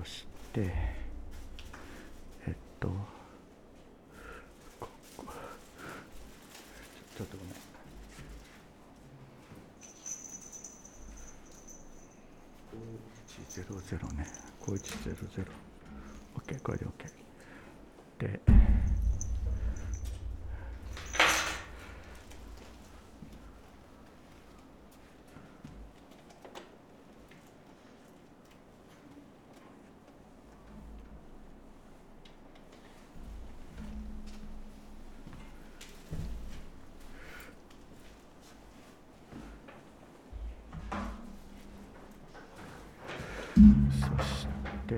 そしてえっとここちょっとごめん5100ね5100 OK これで OK でそして。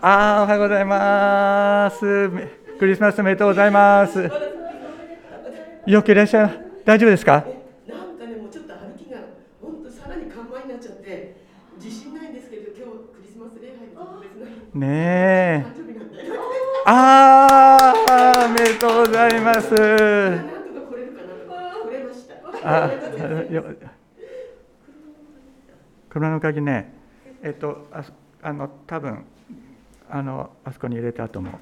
あーおはようございます。クリスマスおめでとうございます。よくいらっしゃい大丈夫ですかなんかね、もうちょっと歩きが、本当さらに緩慢になっちゃって、自信ないんですけど、今日クリスマス礼拝で特別な日、ねえ誕生日なんで、あーおめでとうございますなんとか来れるかなと、来れました。あよ車の鍵ねえっとあそあの多分あのあそこに入れたと思う。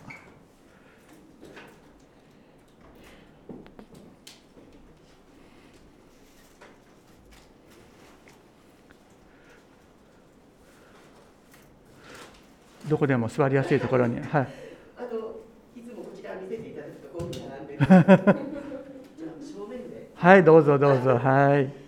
どこでも座りやすいところに。はい。あの、いつもこちら見せていただくと、こう並ん で。はいどうぞどうぞ。はい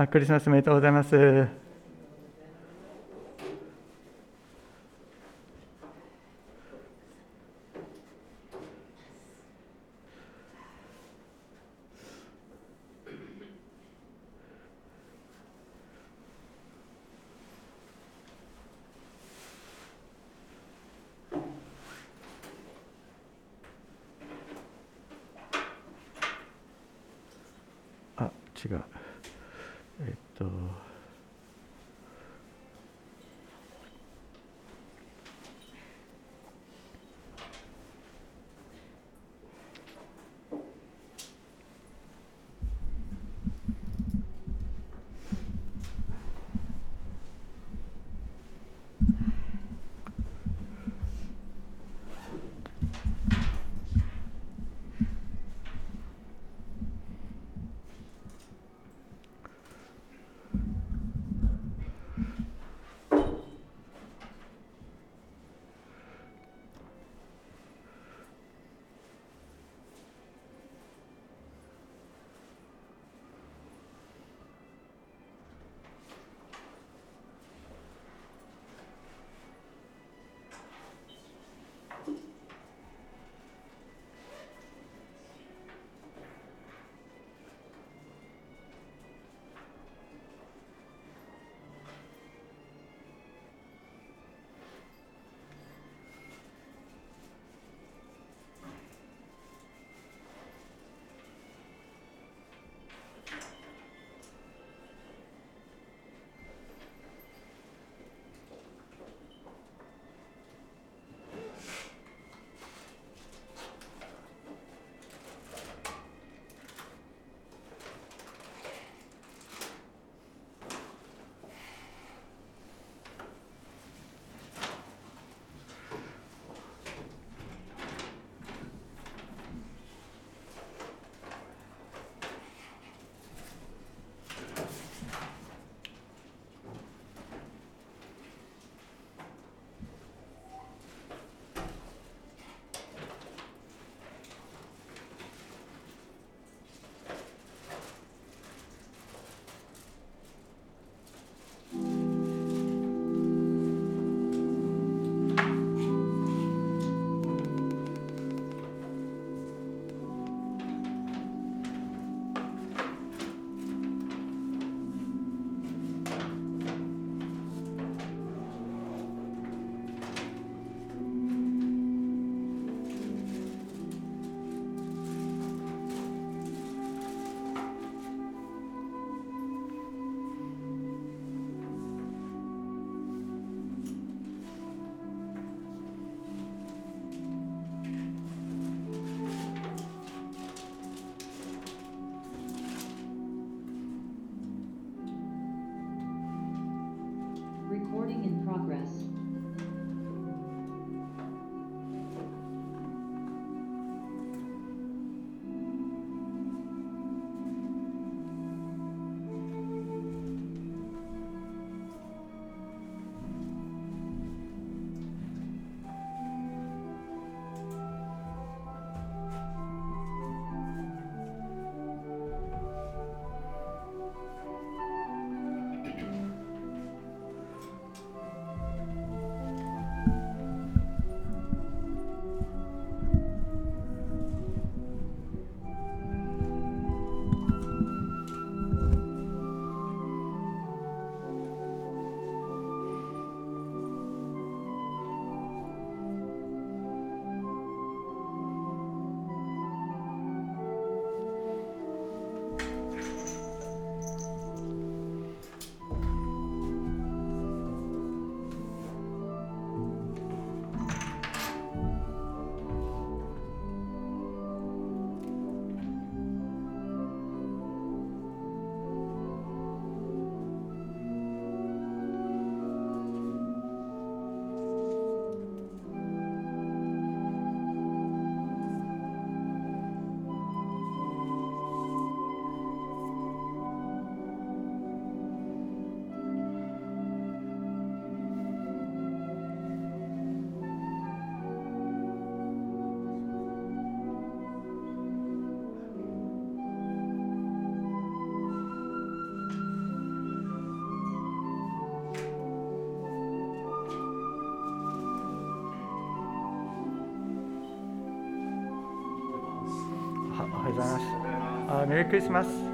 あクリスマスおめでとうございます。メリークリスマス。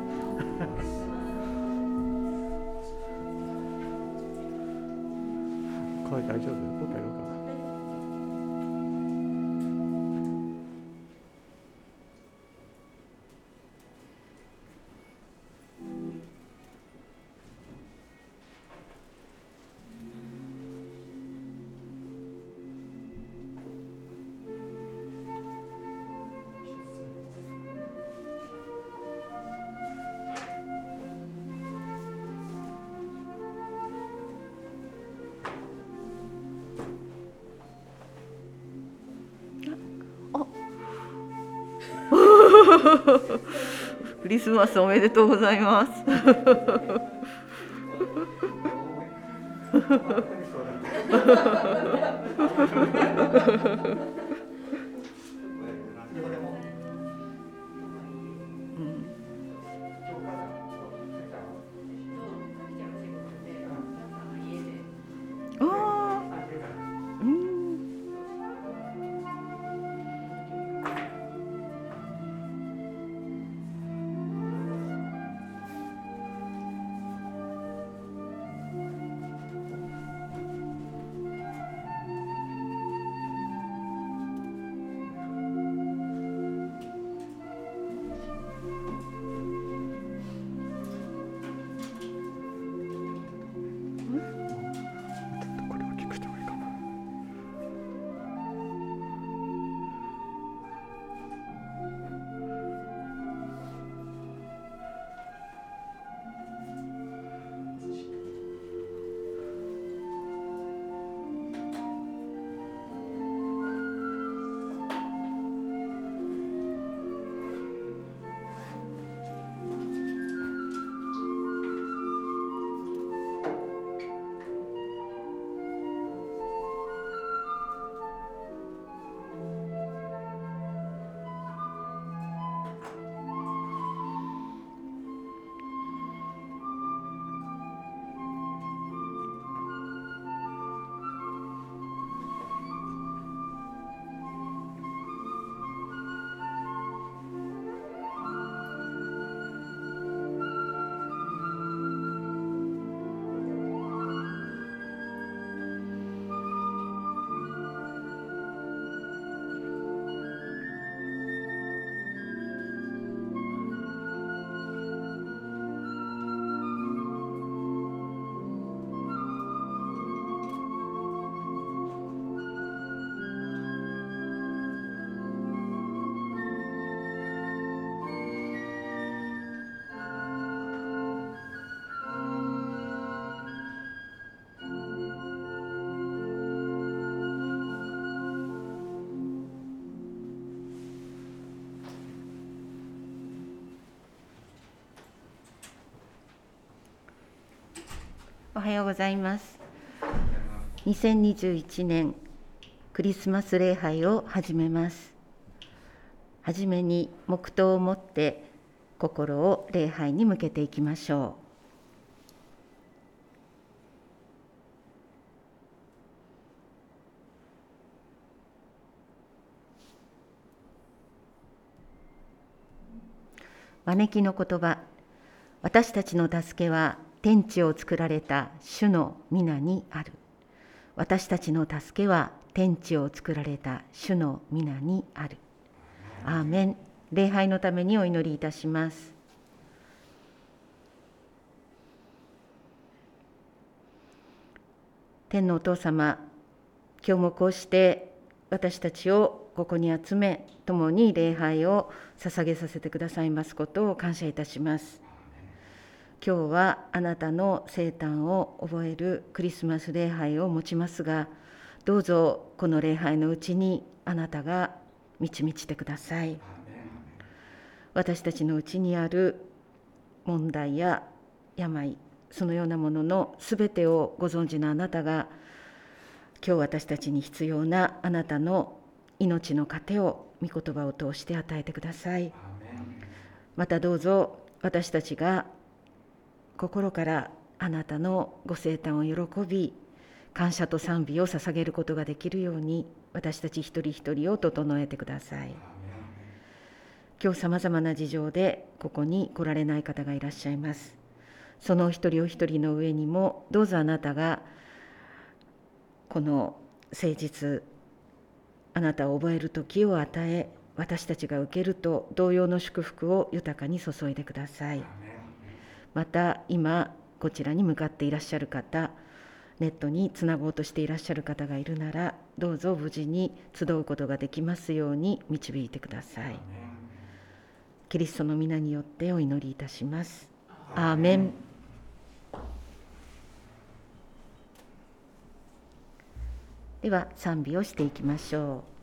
リスマスおめでとうございます。あ はようございます。2021年クリスマス礼拝を始めます。はじめに黙祷を持って心を礼拝に向けていきましょう。招きの言葉私たちの助けは天地を作られた主の皆にある。私たちの助けは天地を作られた主の皆にある。アーメン。礼拝のためにお祈りいたします。天のお父様、今日もこうして私たちをここに集め、共に礼拝を捧げさせてくださいますことを感謝いたします。今日はあなたの生誕を覚えるクリスマス礼拝を持ちますが、どうぞこの礼拝のうちにあなたが満ち満ちてください。私たちのうちにある問題や病、そのようなもののすべてをご存知のあなたが、今日私たちに必要なあなたの命の糧を御言葉を通して与えてください。またどうぞ私たちが心からあなたのご生誕を喜び感謝と賛美を捧げることができるように私たち一人一人を整えてください。今日さまざまな事情でここに来られない方がいらっしゃいます。そのお一人お一人の上にもどうぞあなたがこの誠実あなたを覚える時を与え私たちが受けると同様の祝福を豊かに注いでください。また今こちらに向かっていらっしゃる方ネットにつなごうとしていらっしゃる方がいるならどうぞ無事に集うことができますように導いてください。キリストの皆によってお祈りいたします。アーメン。では賛美をしていきましょう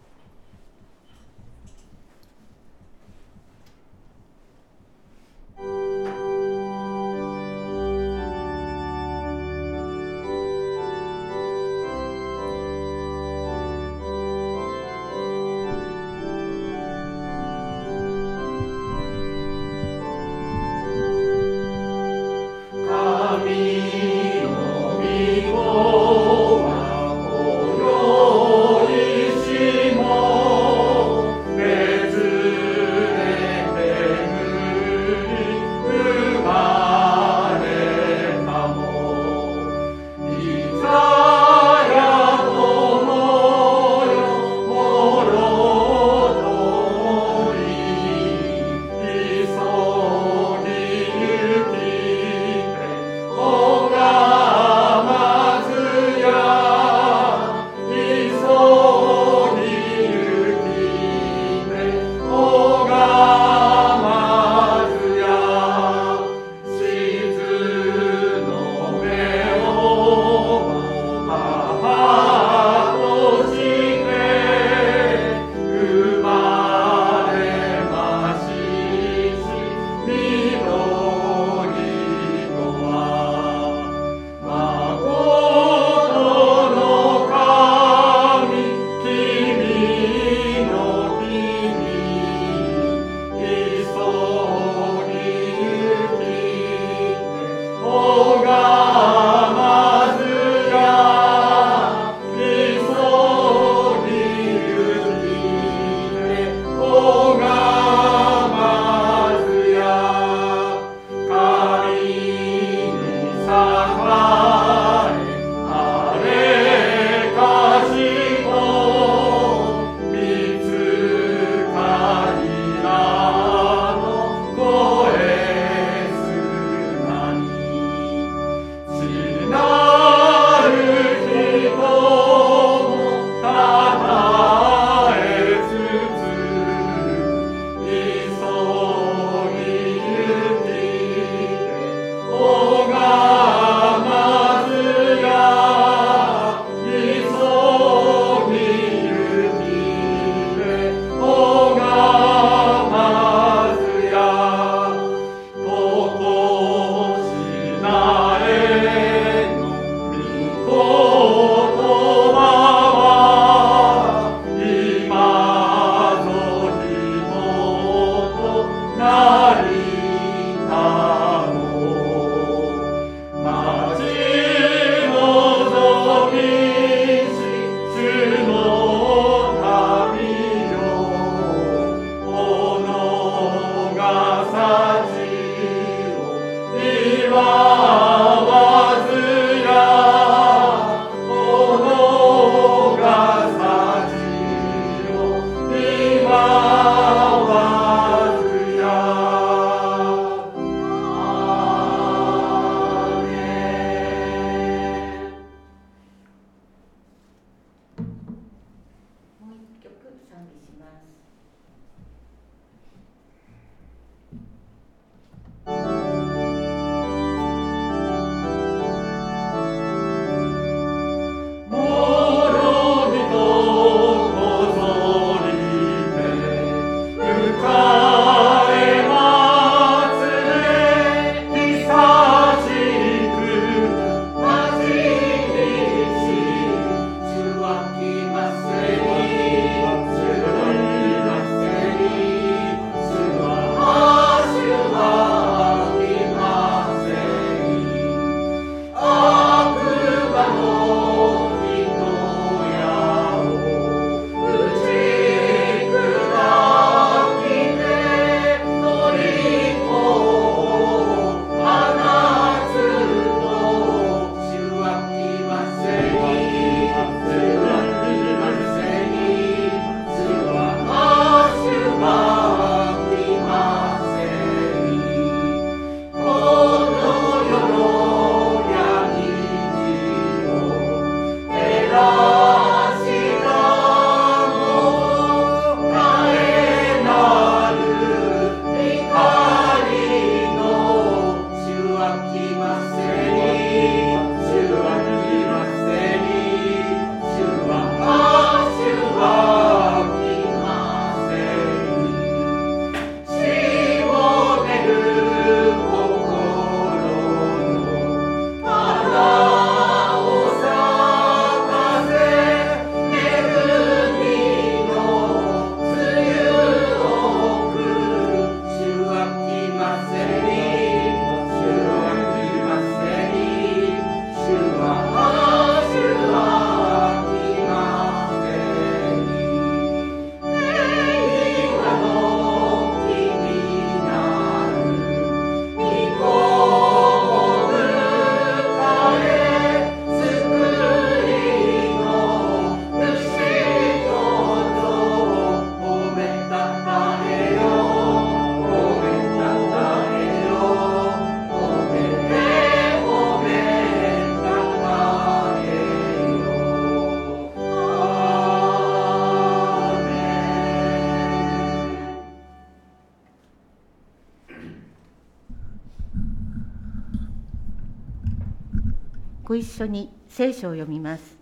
一緒に聖書を読みます。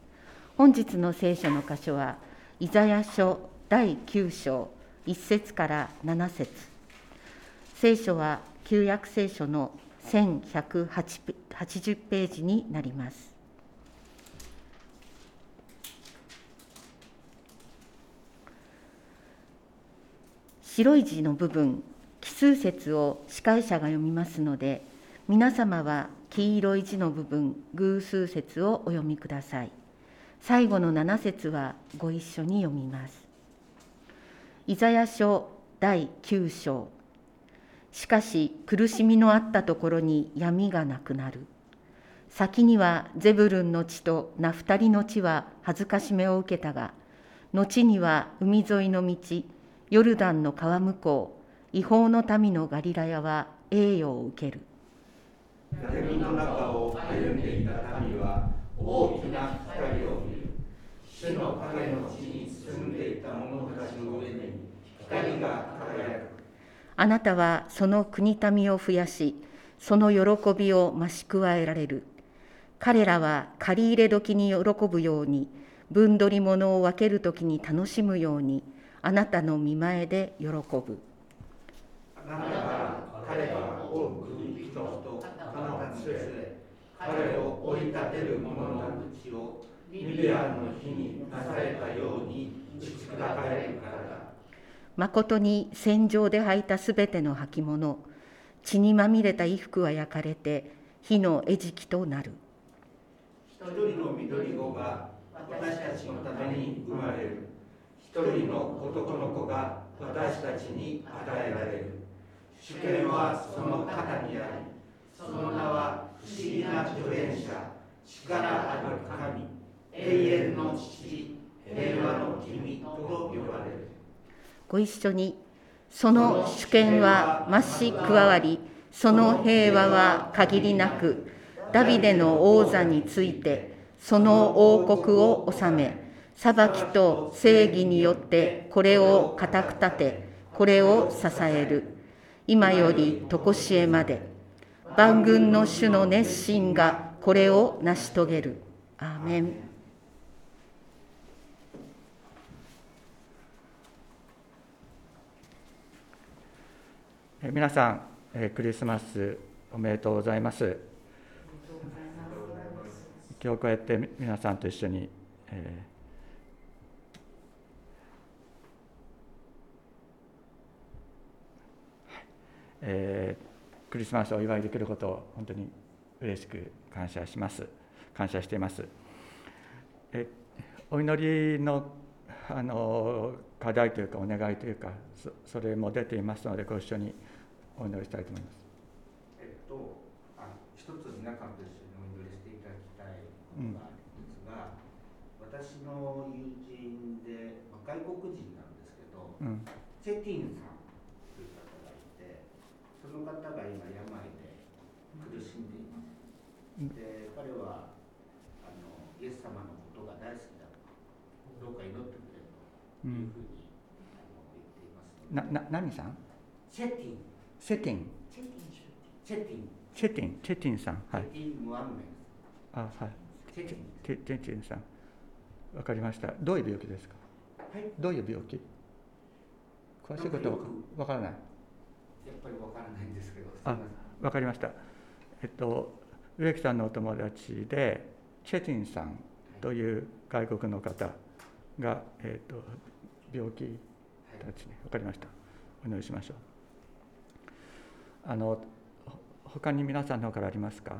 本日の聖書の箇所はイザヤ書第9章1節から7節。聖書は旧約聖書の1180ページになります。白い字の部分奇数節を司会者が読みますので皆様は黄色い字の部分偶数節をお読みください。最後の7節はご一緒に読みます。イザヤ書第9章。しかし苦しみのあったところに闇がなくなる。先にはゼブルンの地とナフタリの地は恥ずかしめを受けたが後には海沿いの道ヨルダンの川向こう違法の民のガリラヤは栄誉を受ける。闇の中を歩んでいた民は大きな光を見る死の影の地に住んでいた者たちの上に光が輝くあなたはその国民を増やしその喜びを増し加えられる。彼らは借り入れ時に喜ぶように分取り物を分ける時に楽しむようにあなたの見前で喜ぶ。あなたは彼が多く連れ彼を追い立てる者の口をミディアンの日になされたように打ち砕かれるからだ。まことに戦場で履いたすべての履物血にまみれた衣服は焼かれて火の餌食となる。一人の緑子が私たちのために生まれる。一人の男の子が私たちに与えられる。主権はその肩にありその名は不思議な助言者力ある神永遠の父平和の君と呼ばれる。ご一緒にその主権は増し加わりその平和は限りなくダビデの王座についてその王国を治め裁きと正義によってこれを固く立てこれを支える。今より常しえまで。万軍の主の熱心がこれを成し遂げる。アーメン。え皆さん、えクリスマスおめでとうございます。今日こうやって皆さんと一緒に、えーえークリスマスをお祝いできることを本当に嬉しく感謝します。感謝しています。えお祈りのあの課題というかお願いというかそそれも出ていますのでご一緒にお祈りしたいと思います。えっと、あ一つ皆さんと一緒にお祈りしていただきたいことがあるんですが、私の友人で、まあ外国人なんですけど、うん。チェティンさんという方がいて、その方が今、病で苦しんでいます。で、彼はあのイエス様のことが大好きだと、どうか祈ってくれというふうに、あの言っていますなな何さん？チェティン、セティン。チェティン、チェティン。チェティンさん。はい。チェティン・ムアンメン。あはい。チェティンチェチェティンさん。わかりました。どういう病気ですか？はい。どういう病気？詳しいことはわからないぱりわからないんですけど、あ。わかりました。えっと植木さんのお友達でチェティンさんという外国の方が、えっと病気たちねわかりました。お祈りしましょう。あのほ他に皆さんの方からありますか、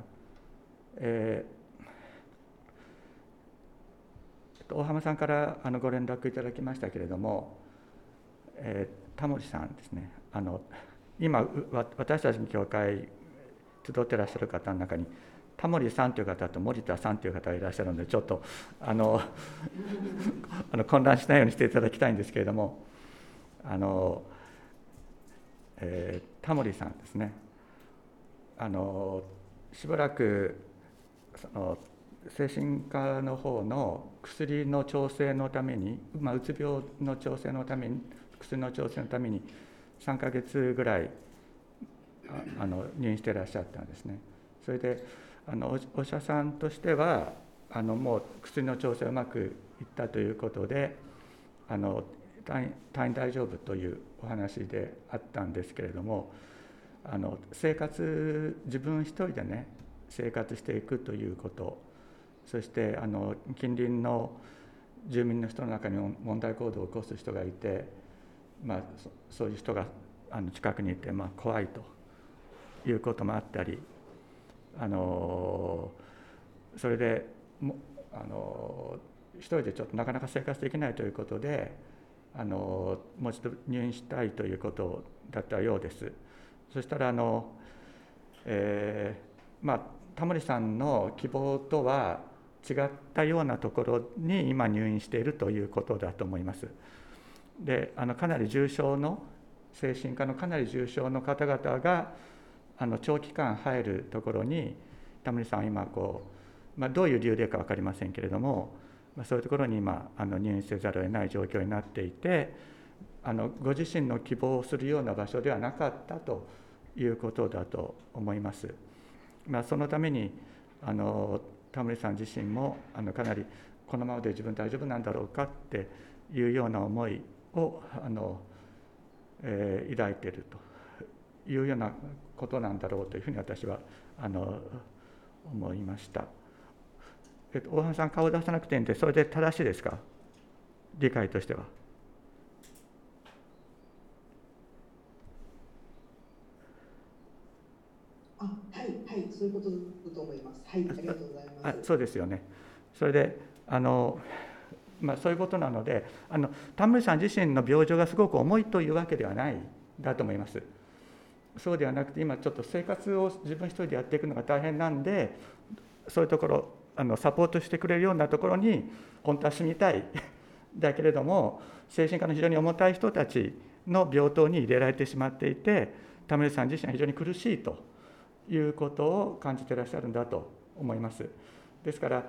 えー大浜さんからあのご連絡いただきましたけれども、えータモリさんですね。あの今私たちの教会集ってらっしゃる方の中にタモリさんという方と森田さんという方がいらっしゃるのでちょっとあの あの混乱しないようにしていただきたいんですけれどもあの、えータモリさんですね。あのしばらくその精神科の方の薬の調整のために、まあ、うつ病の調整のために薬の調整のために3ヶ月ぐらいあの入院してらっしゃったんですね。それであのお医者さんとしてはあのもう薬の調整うまくいったということであの退院大丈夫というお話であったんですけれどもあの生活自分一人でね生活していくということそしてあの近隣の住民の人の中に問題行動を起こす人がいて、まあ、そういう人があの近くにいて、まあ、怖いということもあったりあのそれでもあの一人でちょっとなかなか生活できないということであのもう一度入院したいということだったようです。そしたらあの、えー、まあタモリさんの希望とは違ったようなところに今入院しているということだと思います。であのかなり重症の精神科のかなり重症の方々があの長期間入るところにタモリさん今こう、まあ、どういう理由でか分かりませんけれども、まあ、そういうところに今あの入院せざるを得ない状況になっていてあのご自身の希望をするような場所ではなかったということだと思います。まあ、そのためにあのタモリさん自身もあのかなりこのままで自分大丈夫なんだろうかっていうような思いをあの、えー、抱いているというようなことなんだろうというふうに私はあの思いました。えっと、大浜さん顔を出さなくていいんでそれで正しいですか？理解としては。あはいはいそういうことだと思います。はいありがとうございます。あそうですよね。それであのまあ、そういうことなのであの田村さん自身の病状がすごく重いというわけではないだと思います。そうではなくて今ちょっと生活を自分一人でやっていくのが大変なんでそういうところあのサポートしてくれるようなところに本当は住みたい だけれども精神科の非常に重たい人たちの病棟に入れられてしまっていて田村さん自身は非常に苦しいということを感じてらっしゃるんだと思います。ですから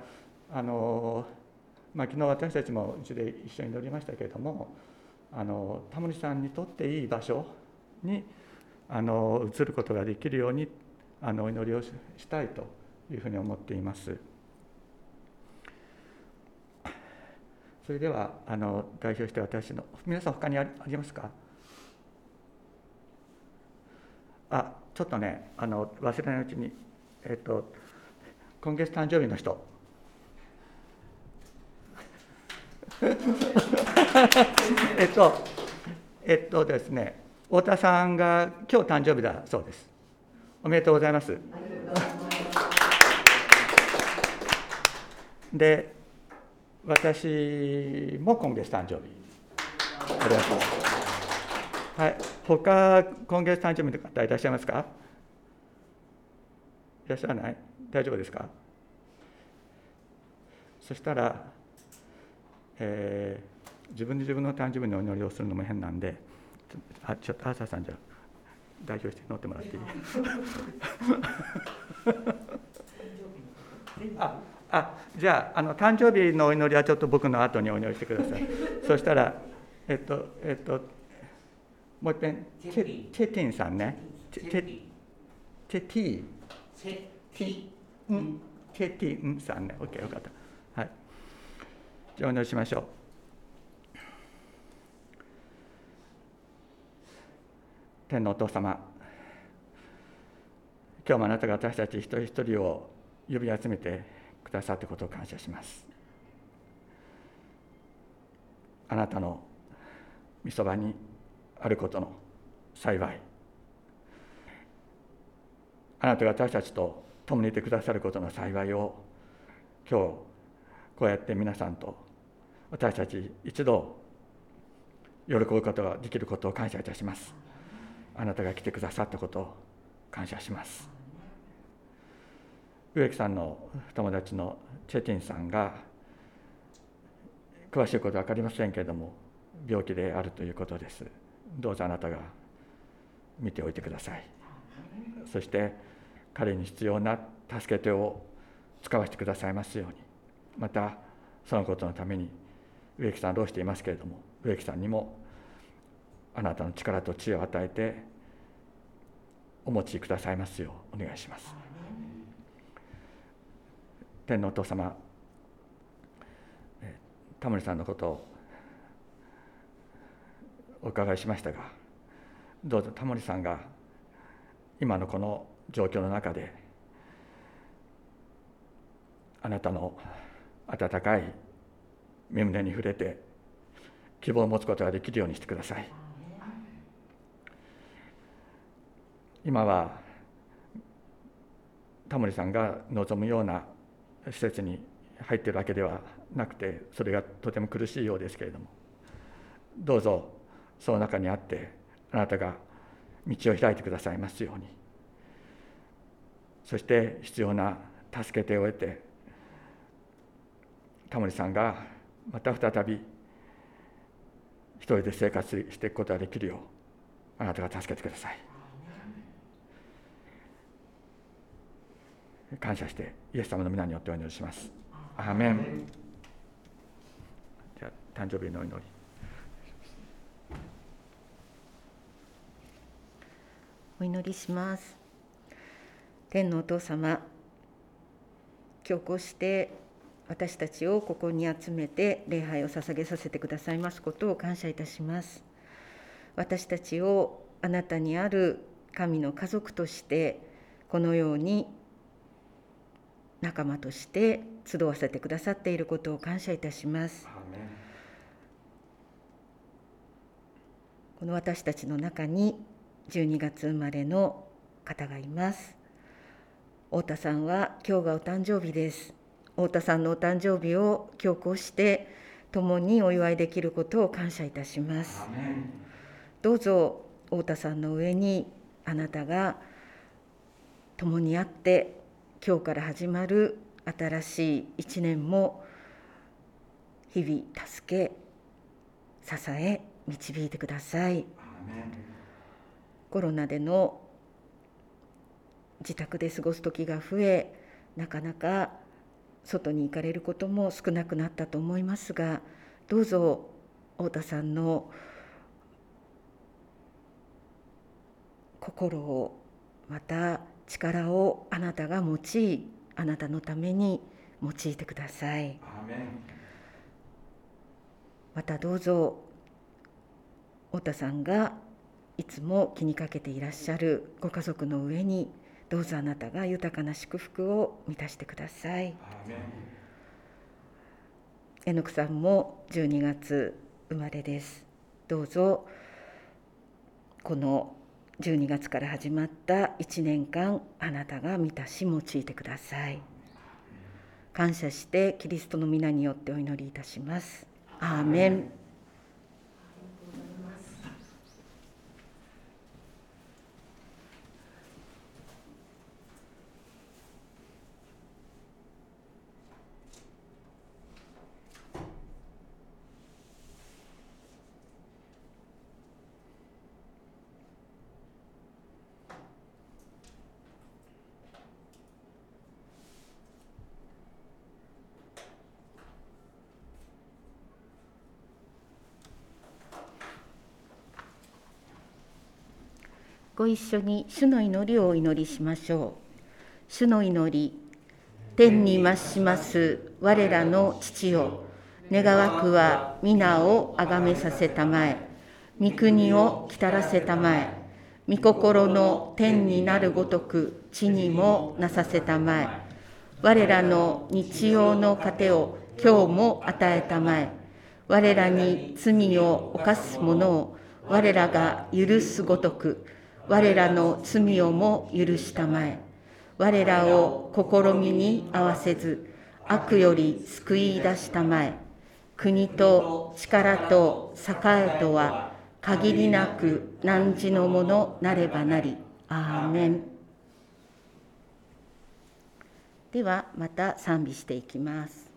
あの、まあ、昨日私たちもうちで一緒に乗りましたけれどもあのタモリさんにとっていい場所にあの移ることができるようにあのお祈りをしたいというふうに思っています。それではあの代表して私の皆さん他にありますか？あちょっとねあの忘れないうちにえっと今月誕生日の人 えっとえっとですね太田さんが今日誕生日だそうです。おめでとうございます。で私も今月誕生日。ありがとうございますはい。他今月誕生日の方いらっしゃいますか？いらっしゃらない？大丈夫ですか？そしたら、えー、自分で自分の誕生日のお祈りをするのも変なんであちょっと朝さんじゃ代表して乗ってもらっていい？ああじゃああの誕生日のお祈りはちょっと僕の後にお祈りしてください。そしたらえっとえっともう一遍チェチェティンさんね。チェチェチェティ。チェティ。ンチェティンさんね。OK よかった。はいじゃあお祈りしましょう。天のお父様今日もあなたが私たち一人一人を呼び集めてくださったことを感謝します。あなたの御そばにあることの幸いあなたが私たちと共にいてくださることの幸いを今日こうやって皆さんと私たち一度喜ぶことができることを感謝いたします。あなたが来てくださったことを感謝します。植木さんの友達のチェティンさんが詳しいことは分かりませんけれども病気であるということです。どうぞあなたが見ておいてください。そして彼に必要な助け手を使わせてくださいますように。またそのことのために植木さん労していますけれども植木さんにもあなたの力と知恵を与えてお持ちくださいますようお願いします。天皇お父様タモリさんのことをお伺いしましたがどうぞタモリさんが今のこの状況の中であなたの温かい身胸に触れて希望を持つことができるようにしてください。今はタモリさんが望むような施設に入ってるわけではなくてそれがとても苦しいようですけれどもどうぞその中にあってあなたが道を開いてくださいますように。そして必要な助け手を得てタモリさんがまた再び一人で生活していくことができるようあなたが助けてください。感謝してイエス様の皆によってお祈りします。アーメン。じゃあ誕生日のお祈り。お祈りします。天のお父様今日こうして私たちをここに集めて礼拝を捧げさせてくださいますことを感謝いたします。私たちをあなたにある神の家族としてこのように仲間として集わせてくださっていることを感謝いたします。この私たちの中に12月生まれの方がいます。太田さんは今日がお誕生日です太田さんのお誕生日を今日こうして共にお祝いできることを感謝いたします。どうぞ太田さんの上にあなたが共にあって今日から始まる新しい一年も日々助け支え導いてください。コロナでの自宅で過ごす時が増えなかなか外に行かれることも少なくなったと思いますがどうぞ太田さんの心をまた力をあなたが用いあなたのために用いてください。またどうぞ太田さんがいつも気にかけていらっしゃるご家族の上にどうぞあなたが豊かな祝福を満たしてください。えのくさんも12月生まれです。どうぞこの12月から始まった1年間あなたが満たし用いてください。感謝してキリストの皆によってお祈りいたします。アーメンご一緒に主の祈りをお祈りしましょう。主の祈り、天に増します我らの父よ、願わくは皆をあがめさせたまえ、御国を来たらせたまえ、御心の天になるごとく地にもなさせたまえ、我らの日曜の糧を今日も与えたまえ、我らに罪を犯す者を我らが許すごとく、我らの罪をも許したまえ。我らを試みに合わせず、悪より救い出したまえ。国と力と栄えとは限りなく汝のものなればなり。アーメン。ではまた賛美していきます。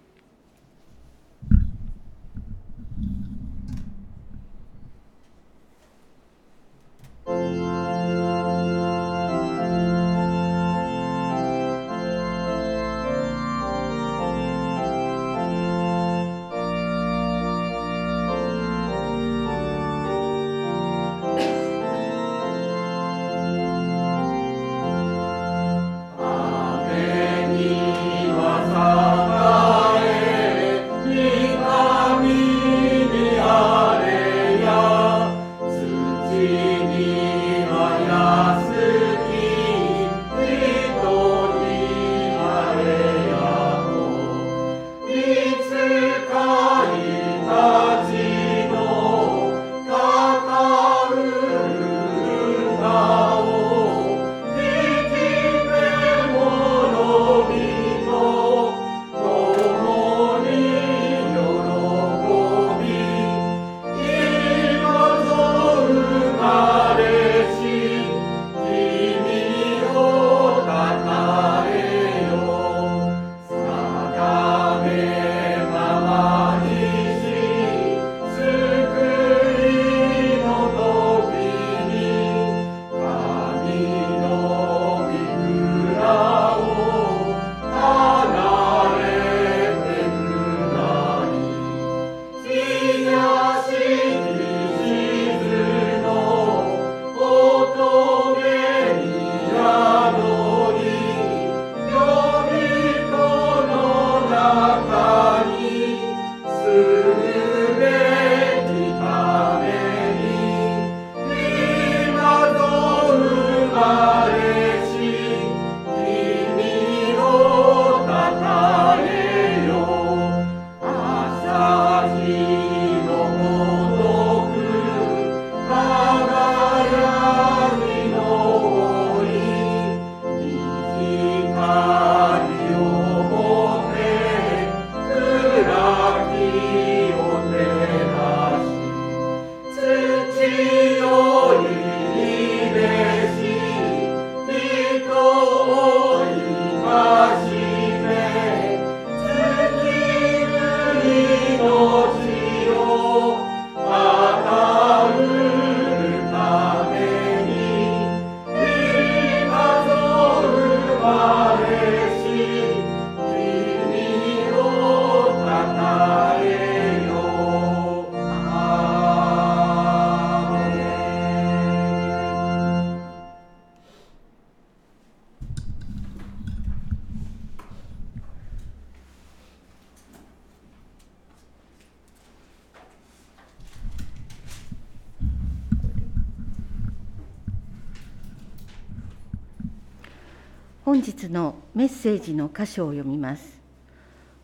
ジの箇所を読みます。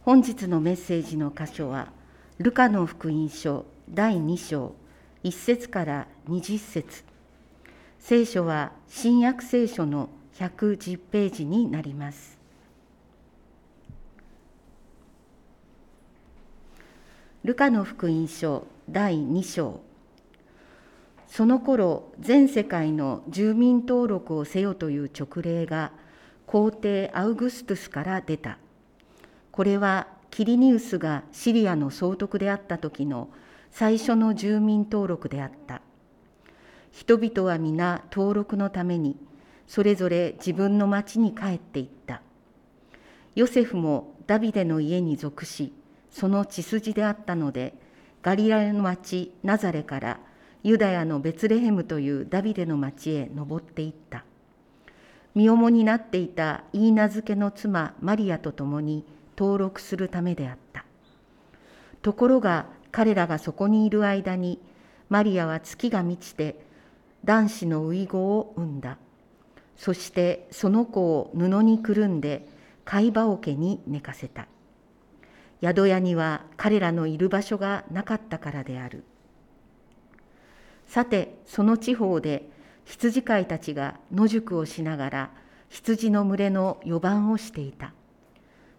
本日のメッセージの箇所は、ルカの福音書第2章、1節から20節聖書は新約聖書の110ページになります。ルカの福音書第2章その頃全世界の住民登録をせよという勅令が皇帝アウグストゥスから出た。これはキリニウスがシリアの総督であった時の最初の住民登録であった。人々は皆登録のためにそれぞれ自分の町に帰っていった。ヨセフもダビデの家に属し、その血筋であったので、ガリラヤの町ナザレからユダヤのベツレヘムというダビデの町へ登っていった。身重になっていたイーナ漬けの妻マリアと共に登録するためであった。ところが彼らがそこにいる間にマリアは月が満ちて男子の遺語を産んだ。そしてその子を布にくるんで貝羽桶に寝かせた。宿屋には彼らのいる場所がなかったからである。さてその地方で羊飼いたちが野宿をしながら羊の群れの予番をしていた。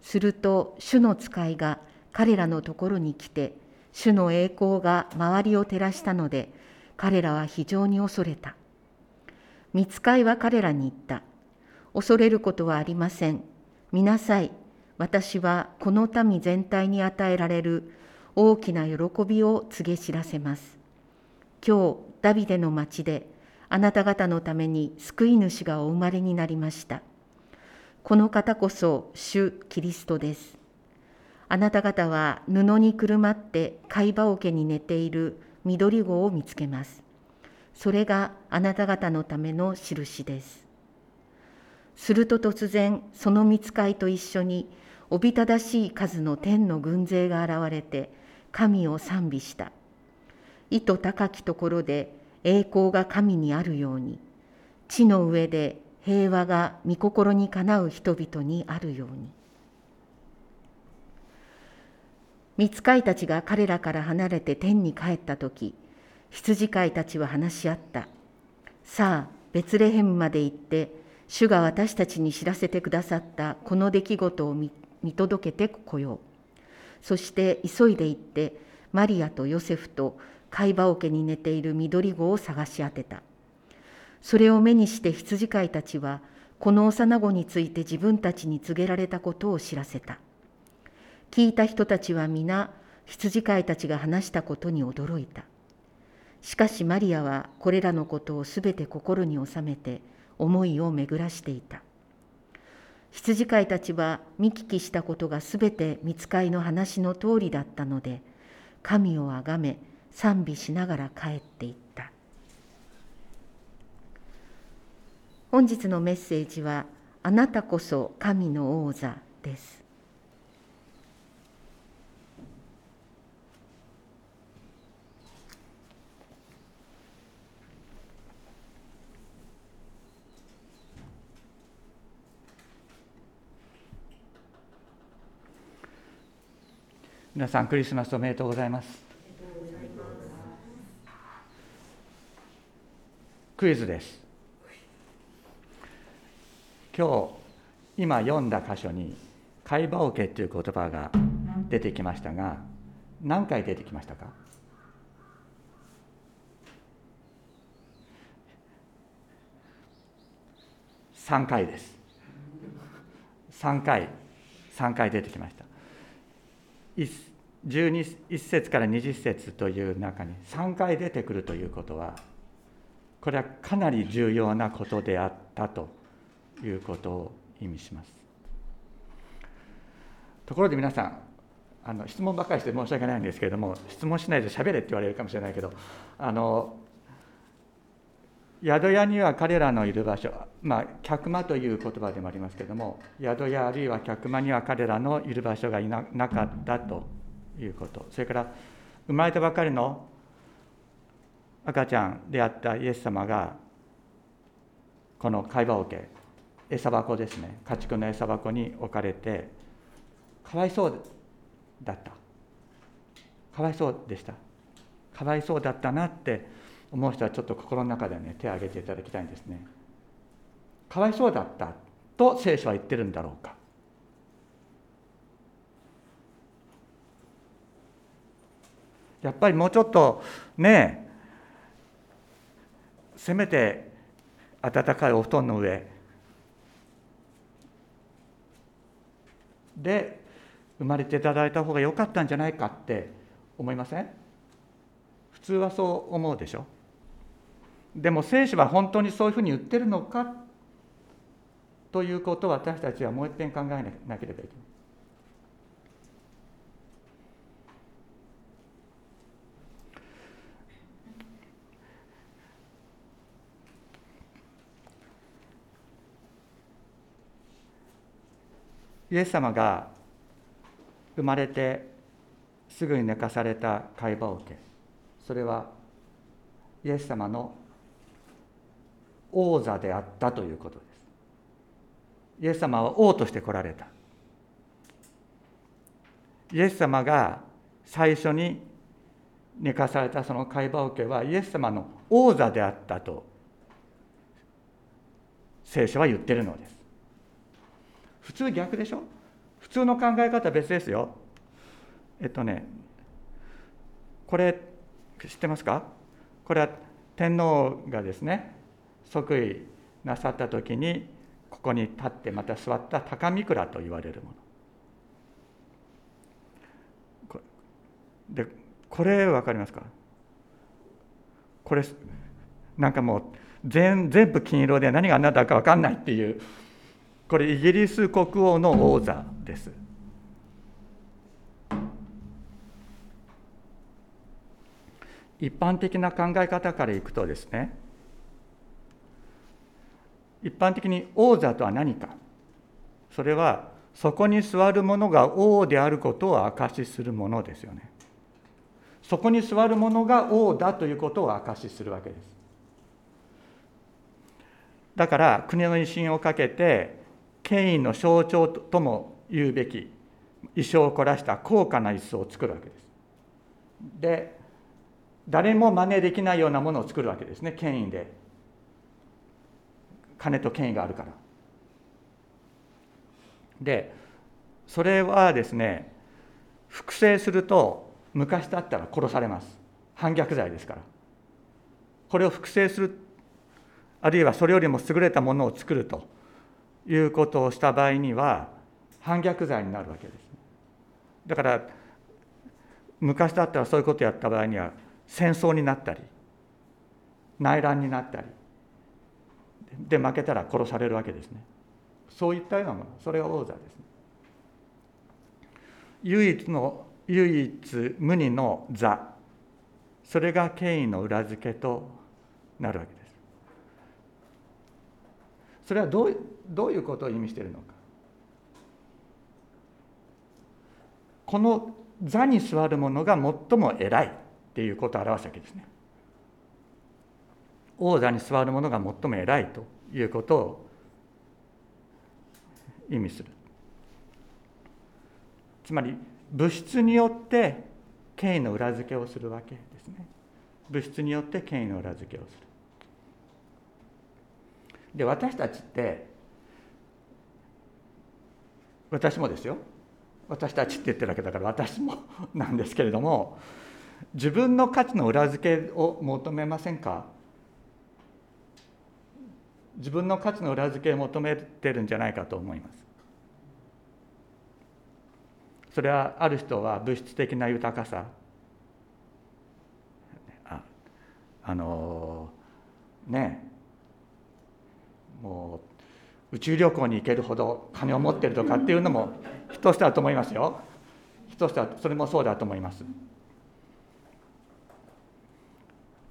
すると主の使いが彼らのところに来て主の栄光が周りを照らしたので彼らは非常に恐れた。見つかいは彼らに言った。恐れることはありません。見なさい。私はこの民全体に与えられる大きな喜びを告げ知らせます。今日、ダビデの町であなた方のために救い主がお生まれになりました。この方こそ主キリストです。あなた方は布にくるまって貝羽桶に寝ている緑子を見つけます。それがあなた方のための印です。すると突然、その見つかいと一緒に、おびただしい数の天の軍勢が現れて、神を賛美した。意図高きところで栄光が神にあるように、地の上で平和が御心にかなう人々にあるように。見つかいたちが彼らから離れて天に帰ったとき、羊飼いたちは話し合った。さあ、ベツレヘムまで行って、主が私たちに知らせてくださったこの出来事を見届けてこよう。そして急いで行って、マリアとヨセフと貝羽桶に寝ている緑子を探し当てた。それを目にして羊飼いたちは、この幼子について自分たちに告げられたことを知らせた。聞いた人たちは皆、羊飼いたちが話したことに驚いた。しかしマリアはこれらのことをすべて心に収めて思いを巡らしていた。羊飼いたちは見聞きしたことがすべて見つかいの話の通りだったので、神をあがめ賛美しながら帰っていった。本日のメッセージは、あなたこそ神の王座です。皆さんクリスマスおめでとうございますクイズです。今日今読んだ箇所に「貝羽桶」という言葉が出てきましたが何回出てきましたか？3回です。3回。3回出てきました。11節から20節という中に3回出てくるということはこれはかなり重要なことであったということを意味します。ところで皆さんあの質問ばかりして申し訳ないんですけれども質問しないで喋れって言われるかもしれないけどあの宿屋には彼らのいる場所、まあ、客間という言葉でもありますけれども宿屋あるいは客間には彼らのいる場所がいななかったということ。それから生まれたばかりの赤ちゃんであったイエス様がこの会話桶餌箱ですね家畜の餌箱に置かれてかわいそうだった。かわいそうでした。かわいそうだったなって思う人はちょっと心の中でね手を挙げていただきたいんですね。かわいそうだったと聖書は言ってるんだろうか。やっぱりもうちょっとねせめて暖かいお布団の上。で生まれていただいた方が良かったんじゃないかって思いません？普通はそう思うでしょ？でも聖書は本当にそういうふうに言ってるのか？ということを私たちはもう一遍考えなければいけない。イエス様が生まれてすぐに寝かされた会話を受けそれはイエス様の王座であったということです。イエス様は王として来られた。イエス様が最初に寝かされたその会話を受けはイエス様の王座であったと聖書は言ってるのです。普通逆でしょ？普通の考え方は別ですよ。えっとねこれ知ってますか？これは天皇がですね即位なさった時にここに立ってまた座った高御倉と言われるもの。でこれ分かりますか？これなんかもう全全部金色で何が何だか分かんないっていうこれイギリス国王の王座です。一般的な考え方からいくとですね一般的に王座とは何か。それはそこに座る者が王であることを証しするものですよね。そこに座る者が王だということを証しするわけです。だから国の威信をかけて権威の象徴とも言うべき衣装を凝らした高価な椅子を作るわけです。で誰も真似できないようなものを作るわけですね権威で。金と権威があるから。でそれはですね複製すると昔だったら殺されます。反逆罪ですから。これを複製するあるいはそれよりも優れたものを作ると。いうことをした場合には反逆罪になるわけですだから昔だったらそういうことをやった場合には戦争になったり内乱になったりで負けたら殺されるわけですね。そういったようなもの。それが王座ですね。唯一の唯一無二の座。それが権威の裏付けとなるわけです。それはどうどういうことを意味しているのか。この座に座る者が最も偉いっていうことを表すわけですね。王座に座る者が最も偉いということを意味する。つまり物質によって権威の裏付けをするわけですね。物質によって権威の裏付けをする。で私たちって私もですよ。私たちって言ってるわけだから私もなんですけれども自分の価値の裏付けを求めませんか？自分の価値の裏付けを求めてるんじゃないかと思います。それはある人は物質的な豊かさ。ああのねもう宇宙旅行に行けるほど金を持ってるとかっていうのも一つだと思いますよ。一つだそれもそうだと思います。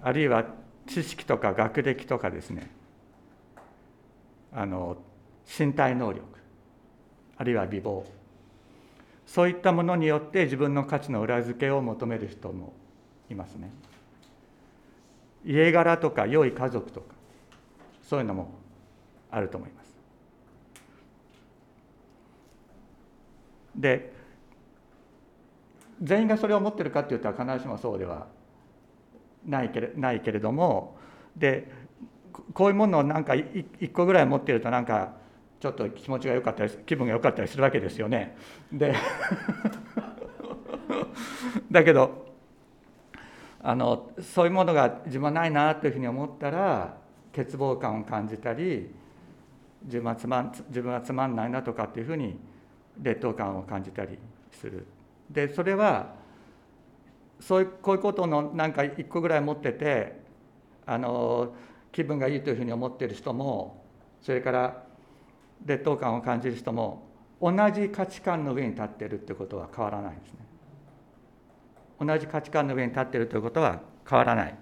あるいは知識とか学歴とかですね。あの身体能力。あるいは美貌。そういったものによって自分の価値の裏付けを求める人もいますね。家柄とか良い家族とか。そういうのもあると思います。で全員がそれを持ってるかっていうと必ずしもそうではないけれないけれどもでこういうものをなんか1個ぐらい持ってるとなんかちょっと気持ちが良かったり気分が良かったりするわけですよね。で だけどあのそういうものが自分はないなというふうに思ったら欠乏感を感じたり自分はつまん自分はつまんないなとかっていうふうに劣等感を感じたりする。でそれはそういうこういうことのなんか一個ぐらい持っててあの気分がいいというふうに思っている人もそれから劣等感を感じる人も同じ価値観の上に立っているということは変わらないですね。同じ価値観の上に立っているということは変わらない。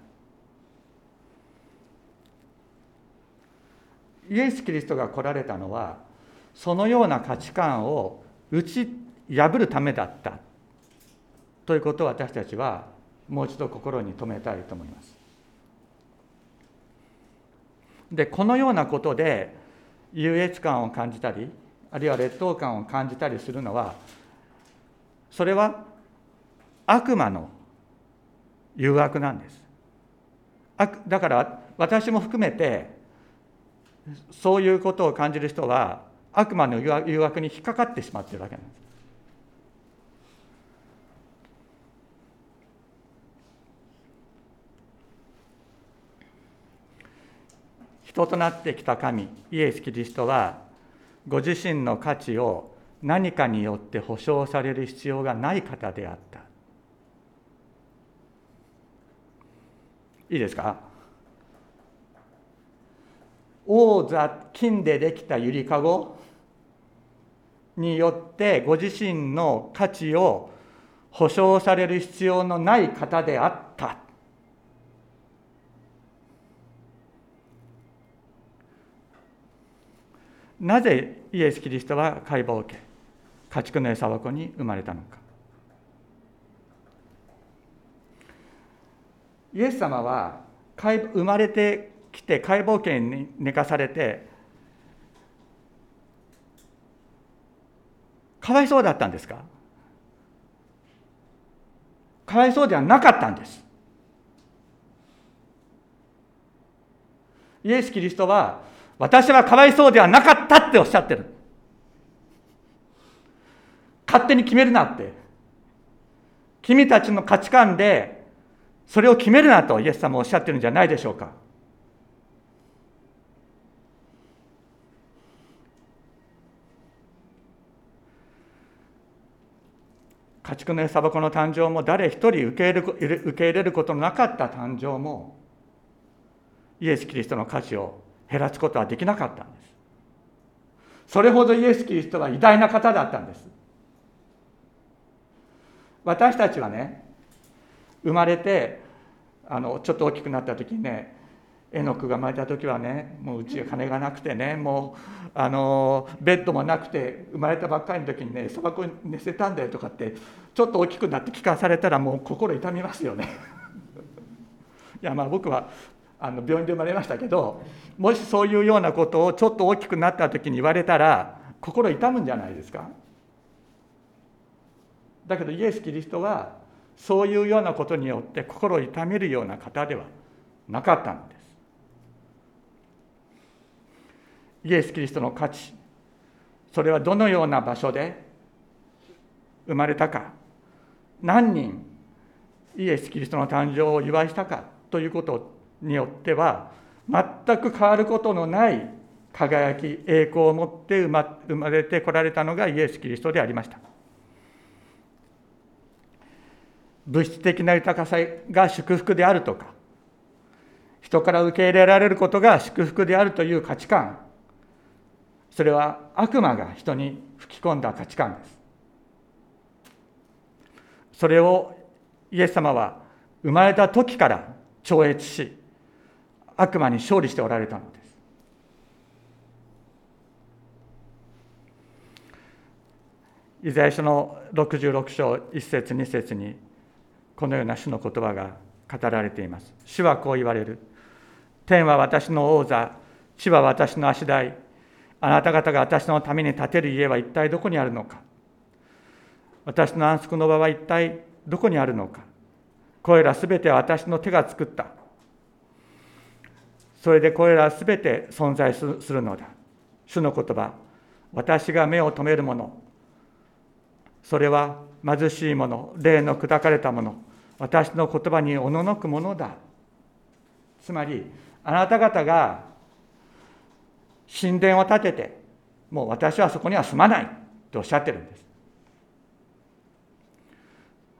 イエス・キリストが来られたのはそのような価値観を打ち破るためだったということを私たちはもう一度心に留めたいと思います。でこのようなことで優越感を感じたりあるいは劣等感を感じたりするのはそれは悪魔の誘惑なんですだから私も含めてそういうことを感じる人は悪魔の誘惑に引っかかってしまっているわけなんです。人となってきた神イエス・キリストはご自身の価値を何かによって保証される必要がない方であった。いいですか？王座金でできたゆりかごによってご自身の価値を保証される必要のない方であった。なぜイエス・キリストは解剖を受け家畜の餌箱に生まれたのか。イエス様は生まれてきて解剖圏に寝かされてかわいそうだったんですか？かわいそうではなかったんですイエス・キリストは私はかわいそうではなかったっておっしゃってる。勝手に決めるなって。君たちの価値観でそれを決めるなとイエス様おっしゃってるんじゃないでしょうか。家畜の餌箱の誕生も誰一人受け入れ受け入れることのなかった誕生もイエス・キリストの価値を減らすことはできなかったんです。それほどイエス・キリストは偉大な方だったんです。私たちはね生まれてあのちょっと大きくなった時にね絵の具が生まれた時はねもううちは金がなくてねもうあのベッドもなくて生まれたばっかりの時にね砂漠に寝せたんだよとかってちょっと大きくなって聞かされたらもう心痛みますよね。いやまあ僕はあの病院で生まれましたけどもしそういうようなことをちょっと大きくなった時に言われたら心痛むんじゃないですか。だけどイエス・キリストはそういうようなことによって心を痛めるような方ではなかったのでイエス・キリストの価値。それはどのような場所で？生まれたか？何人？イエス・キリストの誕生を祝いしたか？ということによっては全く変わることのない輝き栄光を持って生ま生まれてこられたのがイエス・キリストでありました。物質的な豊かさが祝福であるとか人から受け入れられることが祝福であるという価値観。それは悪魔が人に吹き込んだ価値観ですそれをイエス様は生まれた時から超越し悪魔に勝利しておられたのです。イザヤ書の66章1節2節にこのような主の言葉が語られています。主はこう言われる。天は私の王座、地は私の足台。あなた方が私のために建てる家は一体どこにあるのか。私の安息の場は一体どこにあるのか。これらすべては私の手が作った。それでこれらすべて存在するのだ。主の言葉私が目を留めるもの。それは貧しいもの霊の砕かれたもの。私の言葉におののくものだ。つまりあなた方が神殿を建ててもう私はそこには住まないとおっしゃってるんです。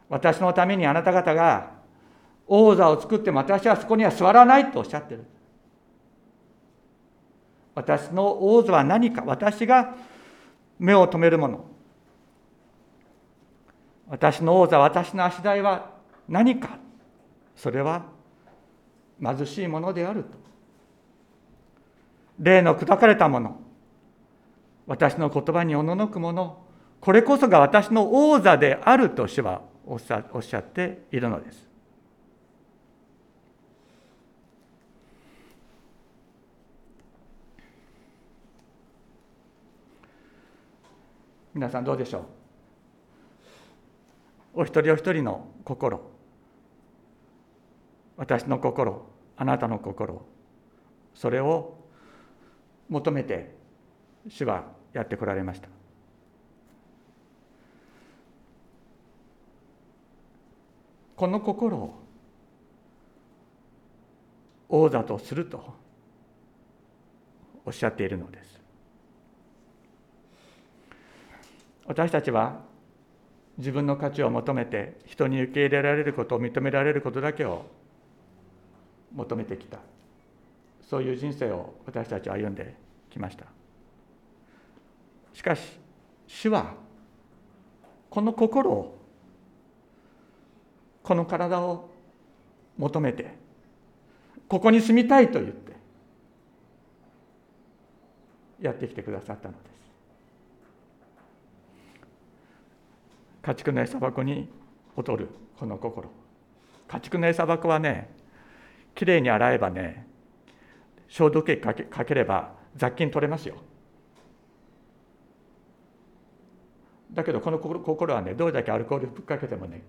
私のためにあなた方が王座を作っても私はそこには座らないとおっしゃってる。私の王座は何か私が目を留めるもの。私の王座私の足台は何か。それは貧しいものであると。霊の砕かれたもの。私の言葉におののくもの。これこそが私の王座であると主はおっしゃっしゃっているのです。皆さんどうでしょう？お一人お一人の心。私の心あなたの心。それを求めて主はやってこられました。この心を王座とするとおっしゃっているのです。私たちは自分の価値を求めて人に受け入れられることを認められることだけを求めてきた。そういう人生を私たちは歩んできました。しかし主はこの心をこの体を求めてここに住みたいと言ってやってきてくださったのです。家畜の餌箱に劣るこの心。家畜の餌箱はねきれいに洗えばね消毒液かけかければ雑菌取れますよ。だけどこの心はねどれだけアルコールぶっかけてもね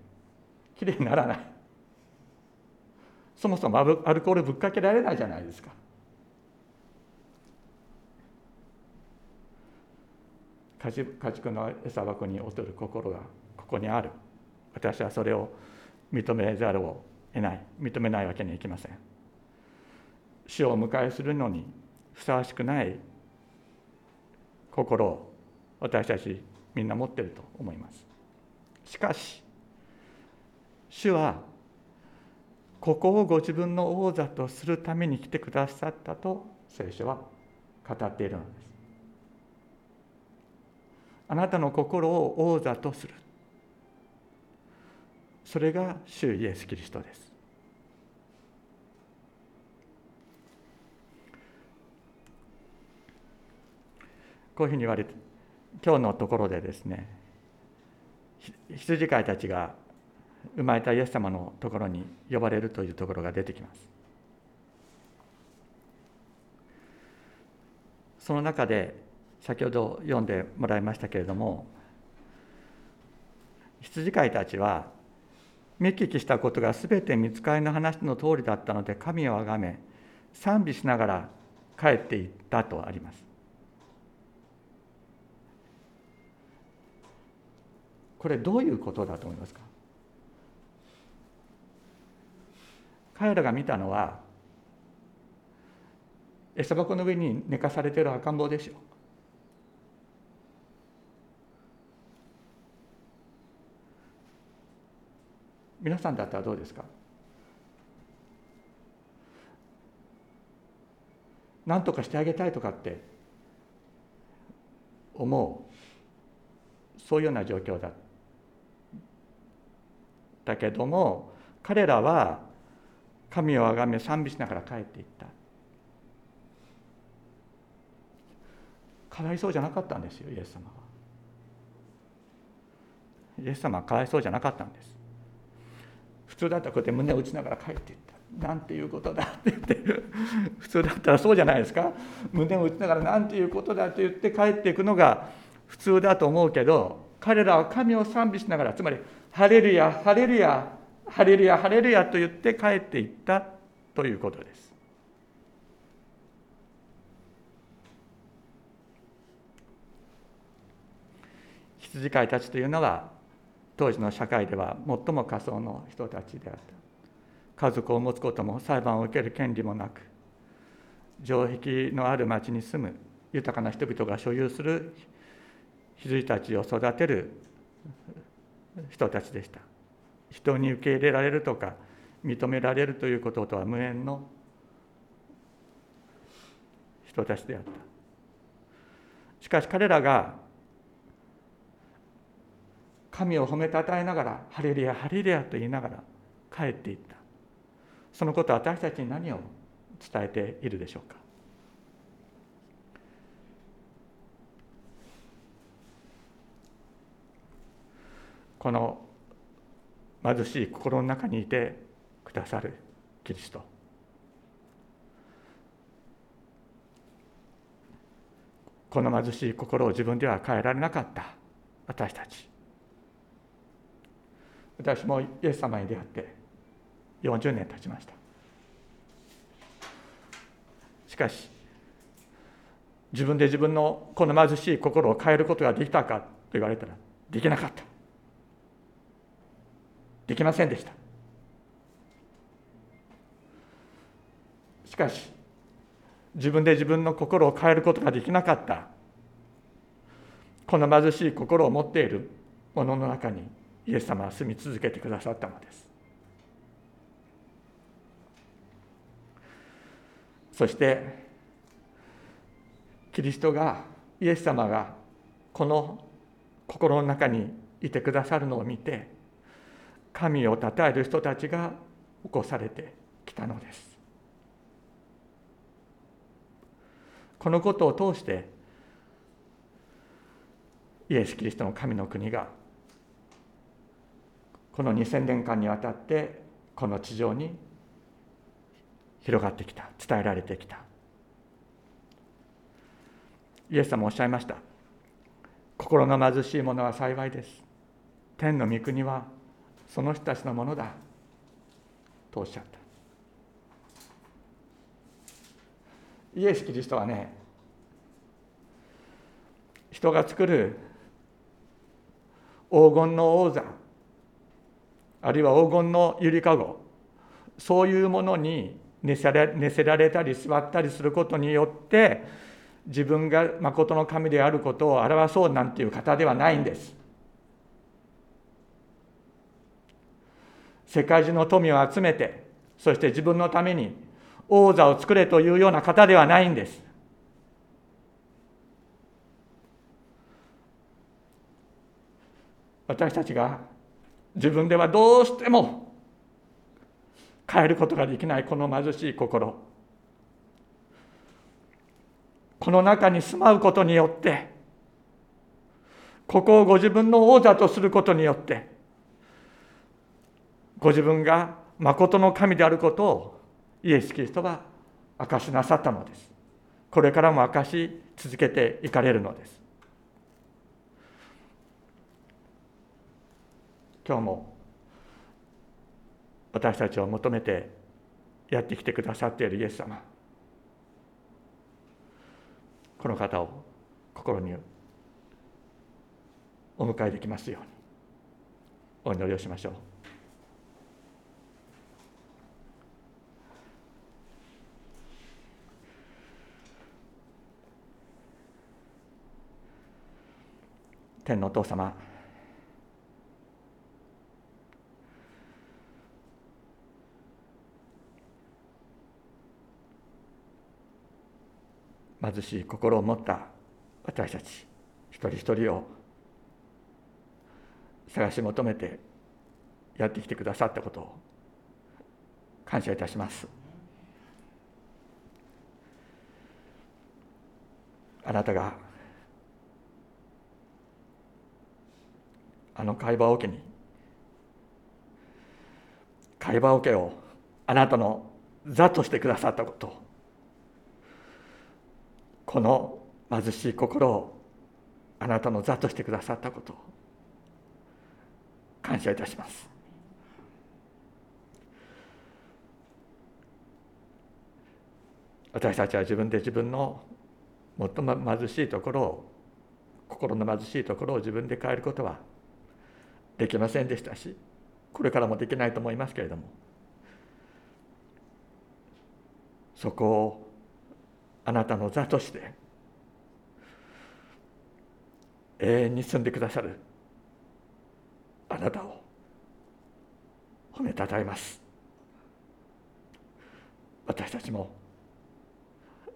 きれいにならない。そもそもアルコールぶっかけられないじゃないですか。家畜の餌箱に劣る心がここにある。私はそれを認めざるを得ない。認めないわけにはいきません。死を迎えするのにふさわしくない心を私たちみんな持ってると思います。しかし主はここをご自分の王座とするために来てくださったと聖書は語っているのです。あなたの心を王座とする。それが主イエス・キリストです。こういうふうに言われて今日のところでですね羊飼いたちが生まれたイエス様のところに呼ばれるというところが出てきます。その中で先ほど読んでもらいましたけれども羊飼いたちは見聞きしたことがすべて見つかりの話の通りだったので神をあがめ賛美しながら帰っていったとありますこれどういうことだと思いますか？彼らが見たのは餌箱の上に寝かされてる赤ん坊でしょ皆さんだったらどうですか？何とかしてあげたいとかって思うそういうような状況だ。だけども彼らは神をあがめ賛美しながら帰っていった。かわいそうじゃなかったんですよイエス様は。イエス様はかわいそうじゃなかったんです。普通だったらこうやって胸を打ちながら帰っていった。なんていうことだって言って。普通だったらそうじゃないですか。胸を打ちながらなんていうことだって言って帰っていくのが普通だと思うけど彼らは神を賛美しながらつまり「ハレルヤハレルヤハレルヤハレルヤ」と言って帰っていったということです。羊飼いたちというのは当時の社会では最も仮想の人たちであった。家族を持つことも裁判を受ける権利もなく城壁のある町に住む豊かな人々が所有する羊たちを育てる人たちでした。人に受け入れられるとか認められるということとは無縁の人たちであった。しかし彼らが神を褒めたたえながら「ハレルヤハレルヤ」と言いながら帰っていった。そのことは私たちに何を伝えているでしょうか。この貧しい心の中にいてくださるキリスト。この貧しい心を自分では変えられなかった私たち。私もイエス様に出会って40年経ちました。しかし自分で自分のこの貧しい心を変えることができたかと言われたらできなかった。できませんでした。しかし自分で自分の心を変えることができなかった。この貧しい心を持っている者の中にイエス様は住み続けてくださったのです。そしてキリストがイエス様がこの心の中にいてくださるのを見て神をたたえる人たちが起こされてきたのです。このことを通してイエス・キリストの神の国がこの2000年間にわたってこの地上に広がってきた伝えられてきた。イエス様おっしゃいました。心の貧しい者は幸いです。天の御国はその人たちのものだ。とおっしゃった。イエス・キリストはね人が作る黄金の王座あるいは黄金のゆりかごそういうものに寝せら寝せられたり座ったりすることによって自分が誠の神であることを表そうなんていう方ではないんです。世界中の富を集めてそして自分のために王座を作れというような方ではないんです。私たちが自分ではどうしても変えることができないこの貧しい心。この中に住まうことによってここをご自分の王座とすることによってご自分が誠の神であることをイエス・キリストは明かしなさったのですこれからも明かし続けていかれるのです今日も私たちを求めてやってきてくださっているイエス様この方を心にお迎えできますようにお祈りをしましょう。天のお父様。貧しい心を持った私たち一人一人を探し求めてやってきてくださったことを感謝いたします。あなたがあの会話桶に会話桶をあなたの座としてくださったこと。この貧しい心をあなたの座としてくださったこと。感謝いたします。私たちは自分で自分の最も貧しいところを心の貧しいところを自分で変えることはできませんでしたしこれからもできないと思いますけれどもそこをあなたの座として永遠に住んでくださるあなたを褒めたたえます。私たちも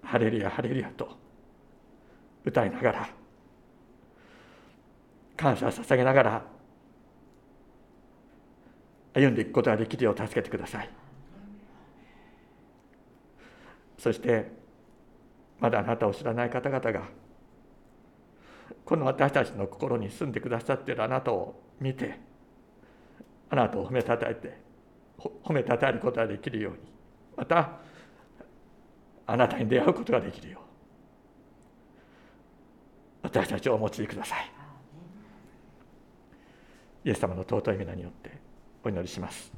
ハレルヤハレルヤと歌いながら感謝を捧げながら歩んでいくことができるよう助けてください。そしてまだあなたを知らない方々がこの私たちの心に住んでくださっているあなたを見てあなたを褒めたたえて褒めたたえることができるようにまたあなたに出会うことができるよう私たちをお持ちください。イエス様の尊い皆によってお祈りします。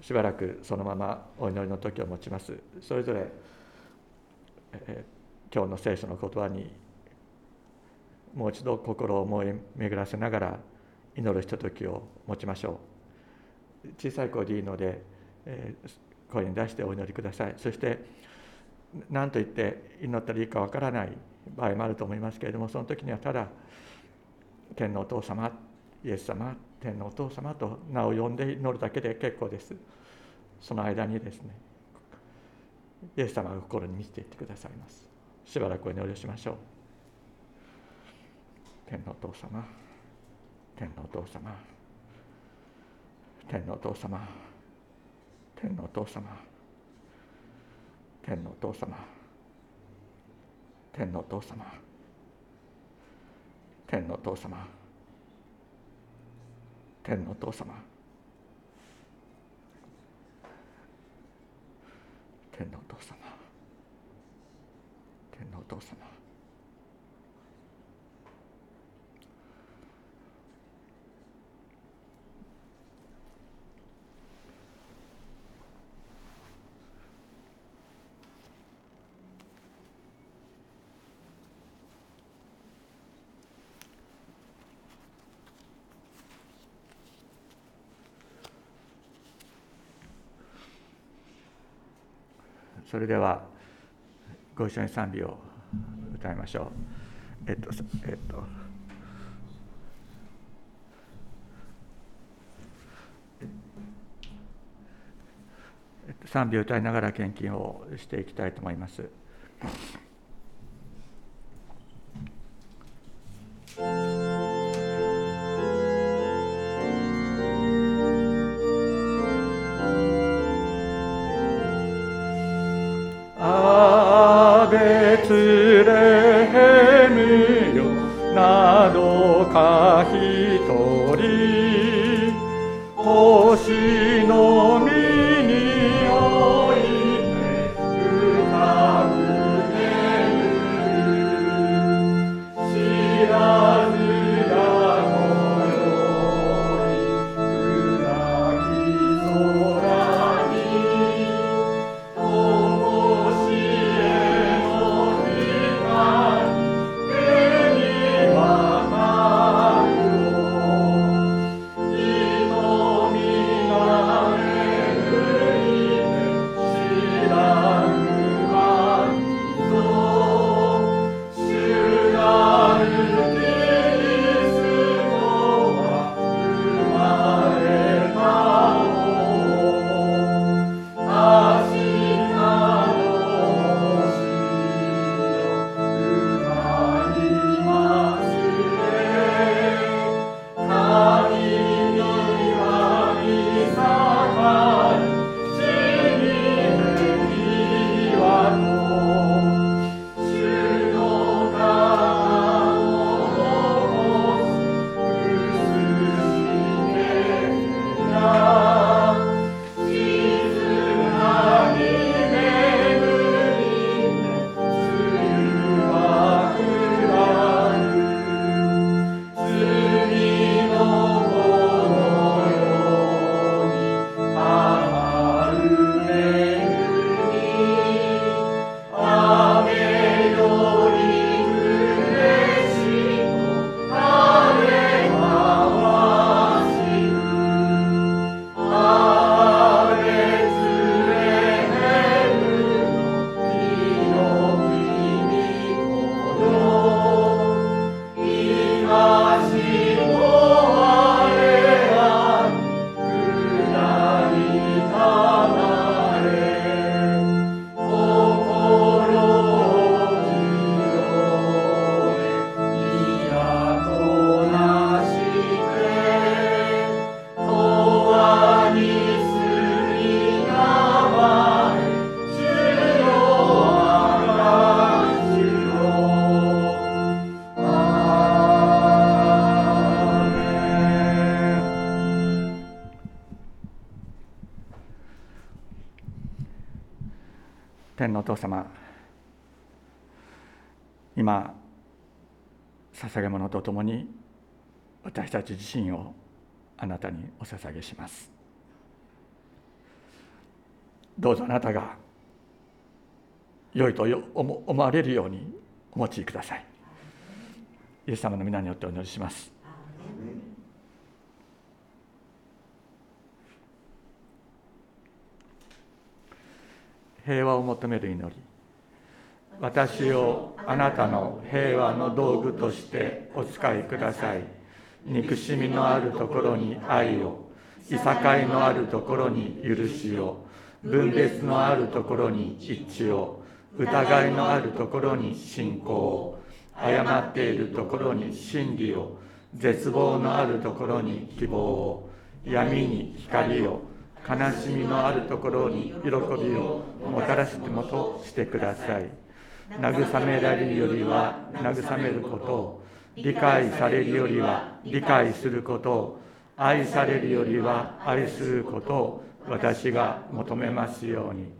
しばらくそのままお祈りの時を持ちます。それぞれ、えー、今日の聖書の言葉にもう一度心を思い巡らせながら祈るひとときを持ちましょう。小さい声でいいので、えー、声に出してお祈りください。そして何と言って祈ったらいいかわからない場合もあると思いますけれどもその時にはただ天のお父様イエス様天のお父様と名を呼んで祈るだけで結構です。その間にですねイエス様が心に満ちていってくださいます。しばらくお祈りしましょう。天のお父様天のお父様天のお父様天のお父様天のお父様天のお父様天のお父様。天のお父様。天のお父様。天のお父様。それではご一緒に賛美を歌いましょう。えっと、えっと、賛美を歌いながら献金をしていきたいと思います。天のお父様今捧げ物とともに私たち自身をあなたにお捧げします。どうぞあなたが良いと思われるようにお持ちください。イエス様の皆によってお祈りします。平和を求める祈り。私をあなたの平和の道具としてお使いください。憎しみのあるところに愛をいさかいのあるところに許しを分別のあるところに一致を疑いのあるところに信仰を誤っているところに真理を絶望のあるところに希望を闇に光を悲しみのあるところに喜びをもたらしてもとしてください。慰められるよりは慰めることを理解されるよりは理解することを愛されるよりは愛することを私が求めますように。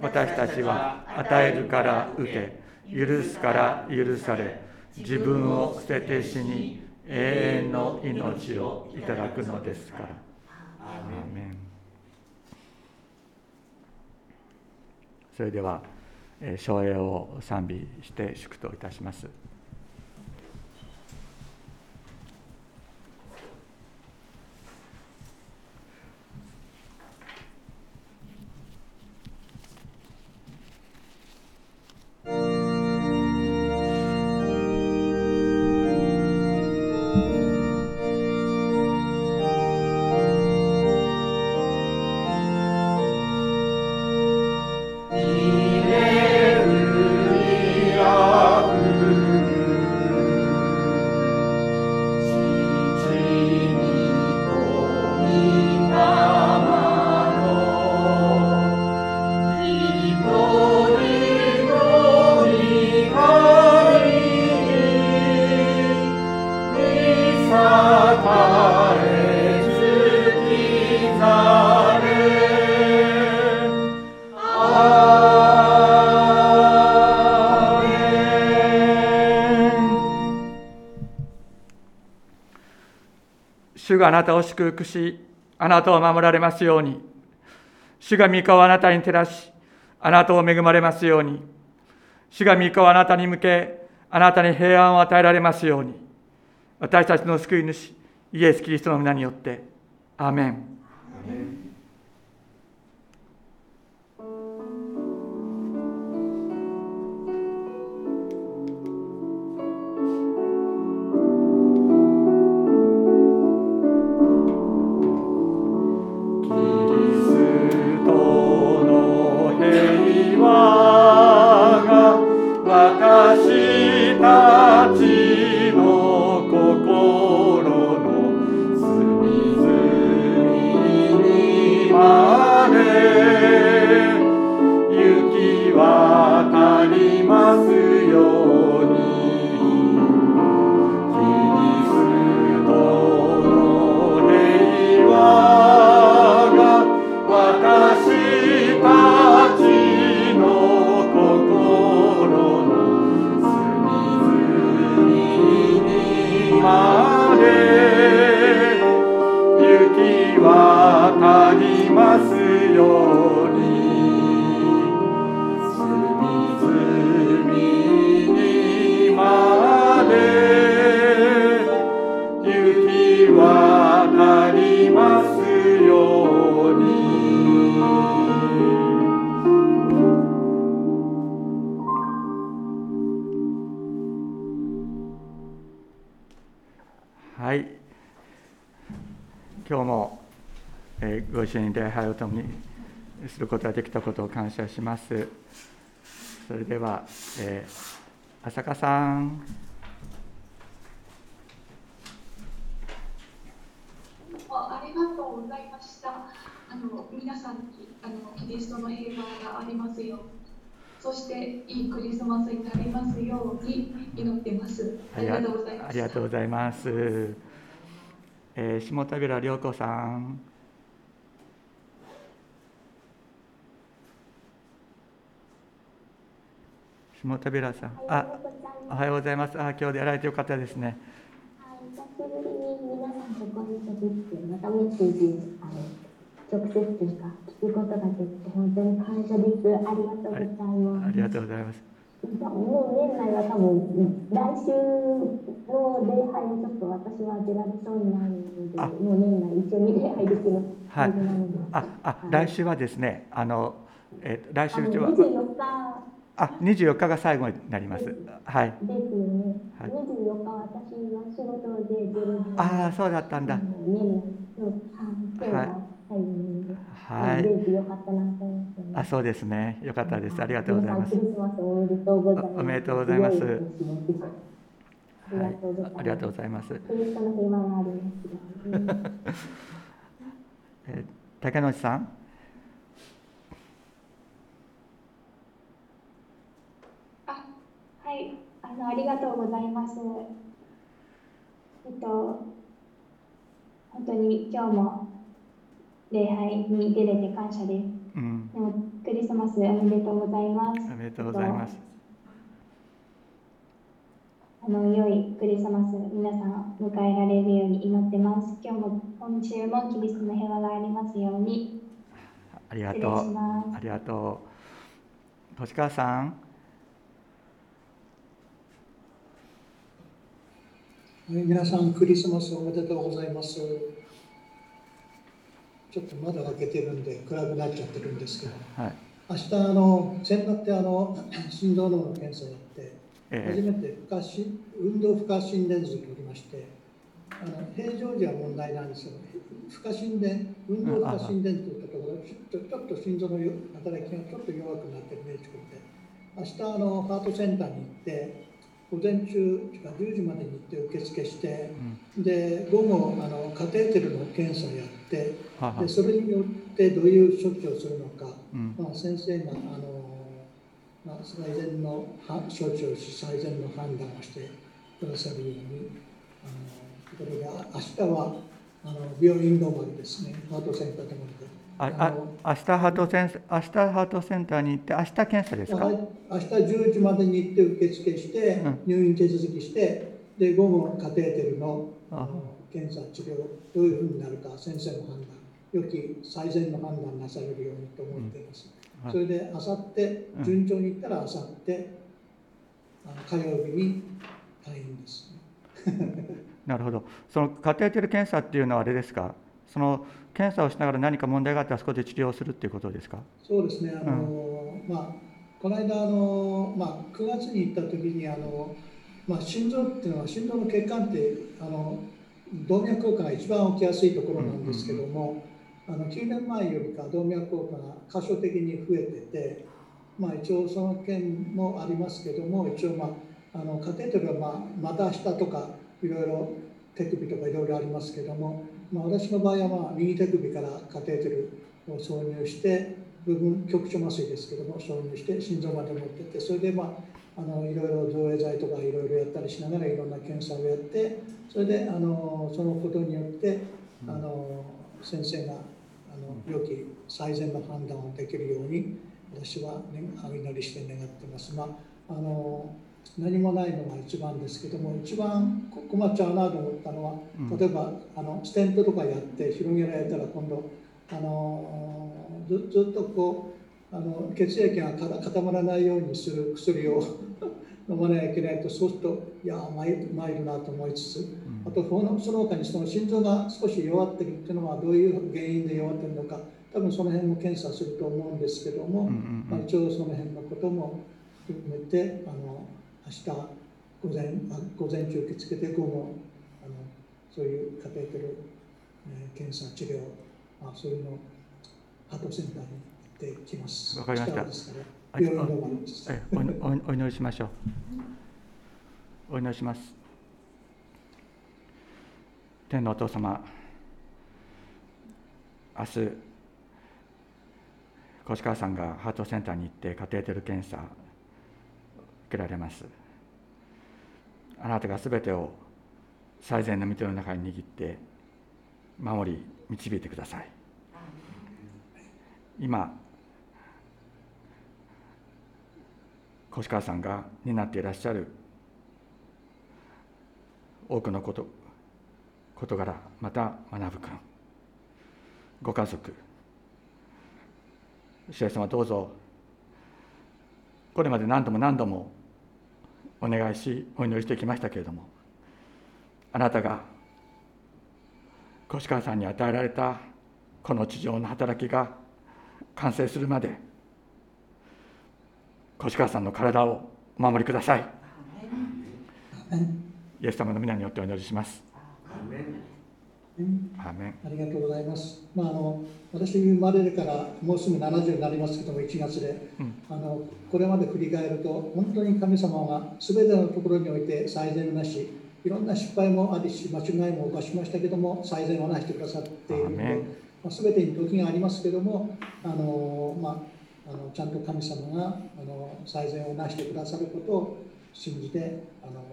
私たちは与えるから受け許すから許され自分を捨てて死に永遠の命をいただくのですから。アメン。それでは省栄を賛美して祝祷いたします。なたを祝福し、あなたを守られますように。主が御顔をあなたに照らし、あなたを恵まれますように。主が御顔をあなたに向け、あなたに平安を与えられますように。私たちの救い主、イエス・キリストの皆によって。アーメンす。ることができたことを感謝します。それでは、えー、浅香さん。ありがとうございました。あの皆さんにあのキリストの平和がありますようそしていいクリスマスになりますように祈ってます。ありがとうございます。ありがとうございます。えー、下田倉涼子さん。下田平さん。あ、おはようございます。あ、今日出られてよかったですね。はい、久しぶりに皆さんとご一緒できて、またメッセージ、あの、直接というか、聞くことができて、本当に感謝です。ありがとうございます。ありがとうございます。もう年内は多分、来週の礼拝にちょっと私は出られそうにないので、あもう年内一緒に礼拝できるはい。あ、あ、来週はですね、あの、えー来週は、24日あ、24日が最後になります。はい。ですよね。はい24日私は仕事で。ああ、そうだったんだ。年内そうはい、はいデート良かったなと思ってます。あ、そうですね。よかったです。ありがとうございます。おめでとうございます。おめでとうございありがとうございます。ありがとうございます。キリストの平和がありますように。えー竹野内さん。あ、はい、あの、ありがとうございます。えっと、本当に今日も礼拝に出れて感謝です。うん。でも、クリスマスおめでとうございます。おめでとうございます。あの、良いクリスマス、皆さん迎えられるように祈ってます。今日も、今週もキリストの平和がありますように。ありがとう。ありがとう。星川さん。はい皆さんクリスマスおめでとうございます。ちょっと窓開けてるんで暗くなっちゃってるんですけど、はい。明日あの先だってあの 心臓の検査やって、初えめて負荷し運動負荷心電図取りまして、あの平常時は問題なんですよ。負荷心電運動負荷心電図といったところ、ちょっとちょっと心臓のよ働きがちょっと弱くなってるねってことで、明日あのハートセンターに行って。午前中10時までに行って受付して、で午後あのカテーテルの検査やってで。それによってどういう処置をするのか、うん。まあ、先生があの、まあ、最善のは処置をし最善の判断をしてくださるようにあのことであ明日はあの病院止まりですねハートセンター止まりで。あ、明日ハートセン、明日ハートセンターに行って、明日検査ですか？はい。明日10時までに行って受付して、うん。入院手続きしてで午後カテーテルの検査治療どういうふうになるか先生の判断良き最善の判断なされるようにと思っています、うん。はい。それであさってうん。順調にいったらあさってあの火曜日に退院です なるほど。そのカテーテル検査っていうのはあれですか？その検査をしながら何か問題があったらそこで治療するっていうことですか？そうですね、あのまあ、この間あの、まあ、9月に行った時にあの、まあ、心臓っていうのは心臓の血管ってあの動脈硬化が一番起きやすいところなんですけども、あの9年前よりか動脈硬化が箇所的に増えてて、まあ、一応その件もありますけども一応、まあ、あのカテーテルは、まあ、股下とかいろいろ手首とかいろいろありますけども、まあ、私の場合は、まあ、右手首からカテーテルを挿入して部分局所麻酔ですけども挿入して心臓まで持ってってそれで、まあ、あのいろいろ造影剤とかいろいろやったりしながらいろんな検査をやってそれであのそのことによってあの先生があの良き最善の判断をできるように私は、ね、お祈りして願ってます。まああの何もないのが一番ですけども一番こ困っちゃうなと思ったのはうん。例えばあのステントとかやって広げられたら今度あのずずっとこうあの血液が固まらないようにする薬を 飲まなきゃいけないとそうするといや参るなと思いつつあとそのその他にその心臓が少し弱ってるっていうのはどういう原因で弱ってるのか多分その辺も検査すると思うんですけども、うんうんまあ、一応その辺のことも含めてあの明日午前あ午前中受け付けて午後あのそういうカテーテル、えー検査治療、まあ、そういうのをハートセンターに行ってきます。わかりましたおおお祈りしましょう。お祈りします。天のお父様、明日、越川さんがハートセンターに行ってカテーテル検査を受けられます。あなたがすべてを最善の御手の中に握って守り導いてください。今越川さんが担っていらっしゃる多くのこと事柄また学君ご家族。主様どうぞ。これまで何度も何度もお願いしお祈りしてきましたけれどもあなたが越川さんに与えられたこの地上の働きが完成するまで越川さんの体をお守りください。イエス様の皆によってお祈りしますありがとうございます。まあ、あの私生まれるからもうすぐ70になりますけども1月で、うん。あのこれまで振り返ると本当に神様が全てのところにおいて最善なしいろんな失敗もありし間違いも犯しましたけども最善をなしてくださっているのでまあ、全てに時がありますけどもあの、まあ、あのちゃんと神様があの最善をなしてくださることを信じてあの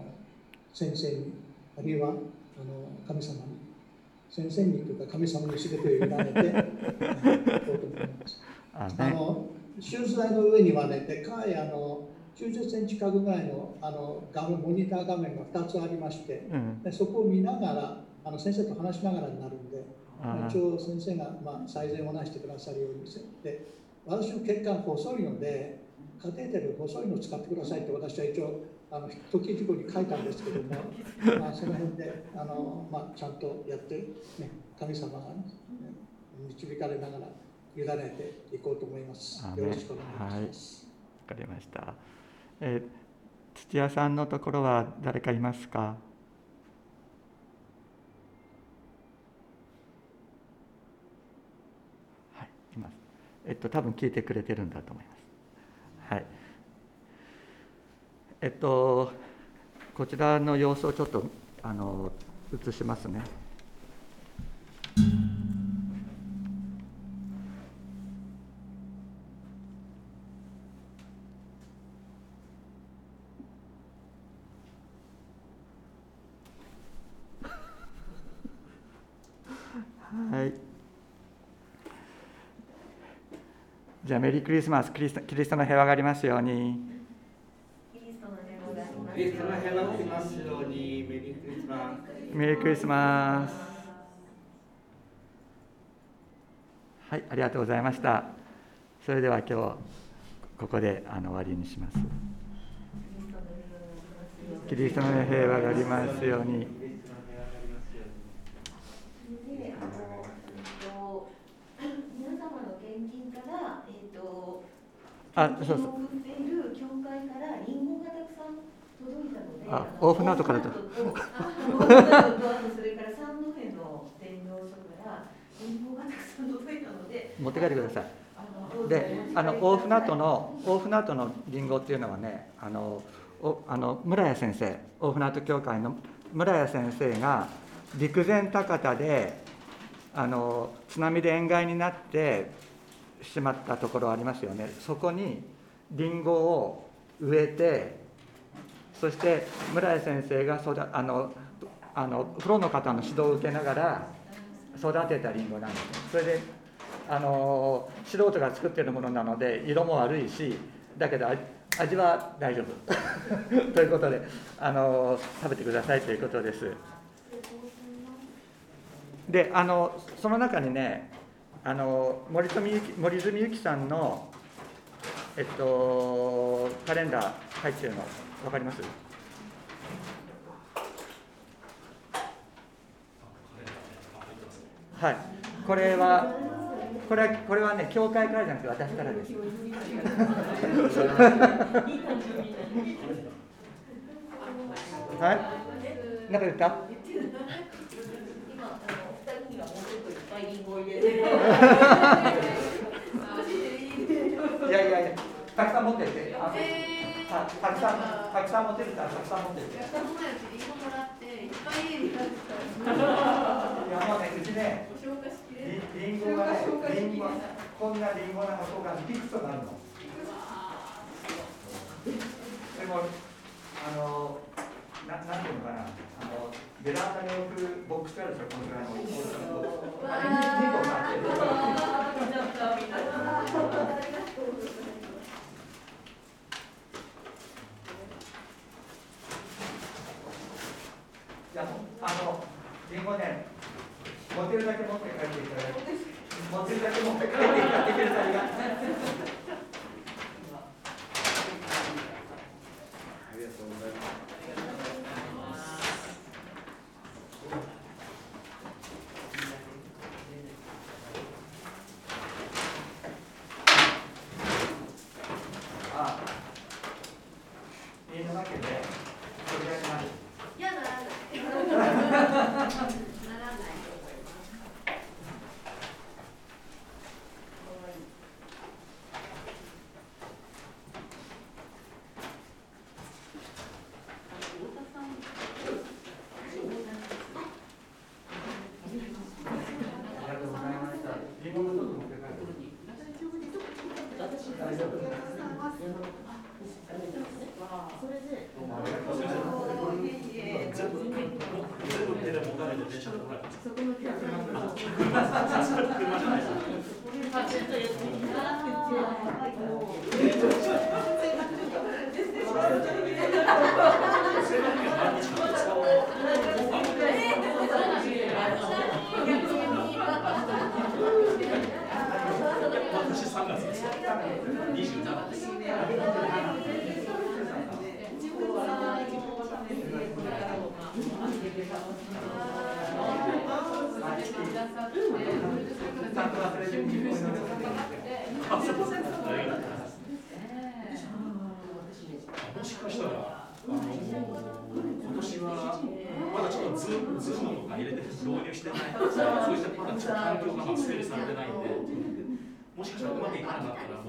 先生にあるいはあの神様に先生にというか神様に全てを委ねていこうと思います。あの手術台の上にはね、でかいあの90センチ角ぐらいのあの画面モニター画面が2つありまして、うんでそこを見ながらあの先生と話しながらになるんで、あ一応先生が、まあ、最善をなしてくださるようにで私の血管細いのでカテーテル細いのを使ってくださいって私は一応あの時事故に書いたんですけども、まあ、その辺であの、まあ、ちゃんとやって、ね、神様が、ね、導かれながら委ねていこうと思います。よろしくお願いします。わかりました、えー土屋さんのところは誰かいますか？はいいます。えっと多分聞いてくれてるんだと思いますはいえっとこちらの様子をちょっとあの映しますねはい。じゃあメリークリスマス、キリストキリストの平和がありますように。キリストの平和が来ますように、メリークリスマス。メリークリスマス。はい、ありがとうございました。それでは今日ここであの終わりにします。キリストの平和がありますように。で、あの、えっと、皆様の献金から、えっと。あそうそう献金を送っている教会からリンゴがたくさん届いたので。あのオーフナートからとそれから三戸の伝道所からリンゴがたくさん届いたので。持って帰ってください。で、あの大船渡の大船渡のリンゴっていうのはね、あのおあの村谷先生、大船渡教会の村谷先生が陸前高田であの津波で塩害になってしまったところありますよね。そこにリンゴを植えて、そして村谷先生が育あのあのプロの方の指導を受けながら育てたリンゴなんです。それであの素人が作ってるものなので色も悪いしだけど味は大丈夫。ということであの食べてくださいということです。であのその中にねあの森住ゆき森住ゆきさんのえっとカレンダー入ってるの。分かります？はい。これはこれはこれはね教会からじゃなくて私からです。はい。なんか言った？いやいやいやたくさん持ってって。あたたくさんたくさん持ってるからたくさん持ってっていやもうねうちねリリンゴがねリンゴこんなリンゴの箱がいくつとなるの。でもあのななんていうのかな。あのベランダに置くボックスあるでしょこのぐらいの大きさのあれに2個なってるあのリンゴね持てる。だけ持って帰っていただいて持てるだけ持って帰っていただいて。くれたりがありがとうございます。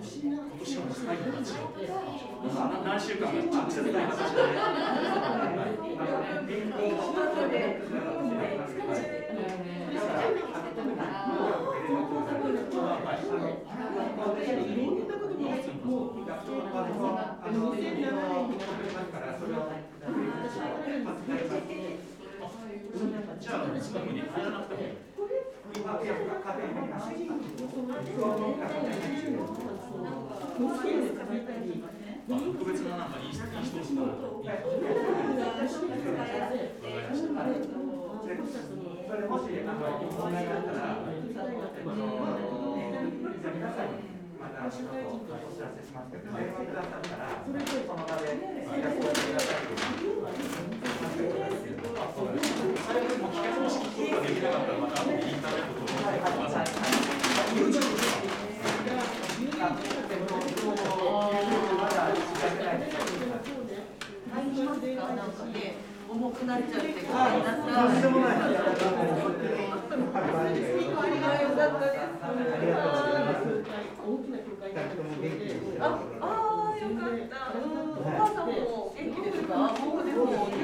今年は最後の何週間か直接ない。形で。じゃあ、ズームに入らなくてもいい。まあ、特別ななんかいいいい人ですから。それもし、あの、問題があったら、あの、じゃ皆さんに、また、ちょっとお知らせしますけど、電話くださったら、その場で、連絡をしてくださいという。最後もう聞き方式聞くことができなかったら、また後でインターネットとかでください。なんか、重くなっちゃって、こあうなったとんでもないありがとうございます。あ、あ、よかった。お母さんも元気ですか？僕でもね。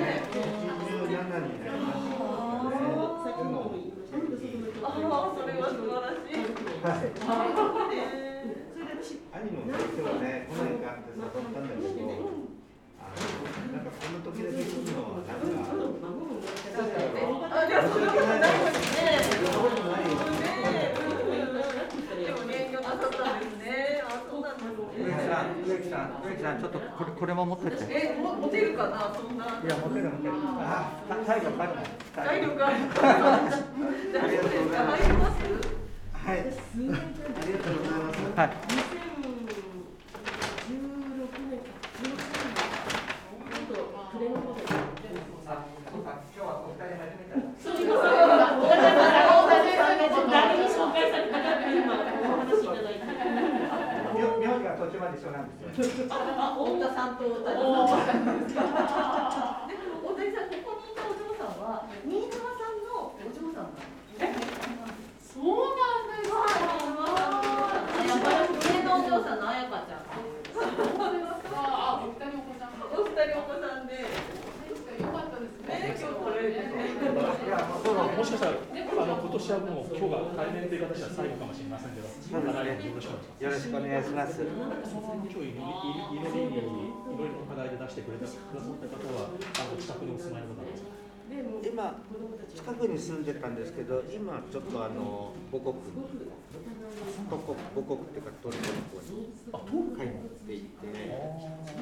ああ、それは素晴らしい。兄の今日ね、来ないかって誘ったんだけど、なんかこの時だけ来るのはなんか、あ、じゃあそんなことない。あ、そうなんです植木さん、植木さん、植木さん、ちょっとこれ、これも持ってて。いえ、も持てるかな、そんな。や、持てる、持てる。あ、体力あるもん。体力あるから。大丈夫ですか？入り？がとうございます。はい。あ、そうか、今日はお二人初めてだ。誰に紹介されたかって今お話しいただいて。名名字が途中まで一緒なんですよ。あ、太田さんと太田さん。で、大谷さん、ここにいたお嬢さんは、新妻さんのお嬢さんなんです。そうなんですか。やっぱり上のお嬢さんの彩香ちゃん。あ、お二人お子さん。お二人お子さんで。よかったですね、今日これでね。もしかしたら、あの今年はもう今日が対面という形は最後かもしれませんけど、そうですねよろしくお願いします。今日いろいろいろいろいろいろ課題で出してくれたくださった方は、あの近くにお住まいの方ですか。今近くに住んでたんですけど、今ちょっとあの母国母国母国っていうかトルコの方に帰っていて。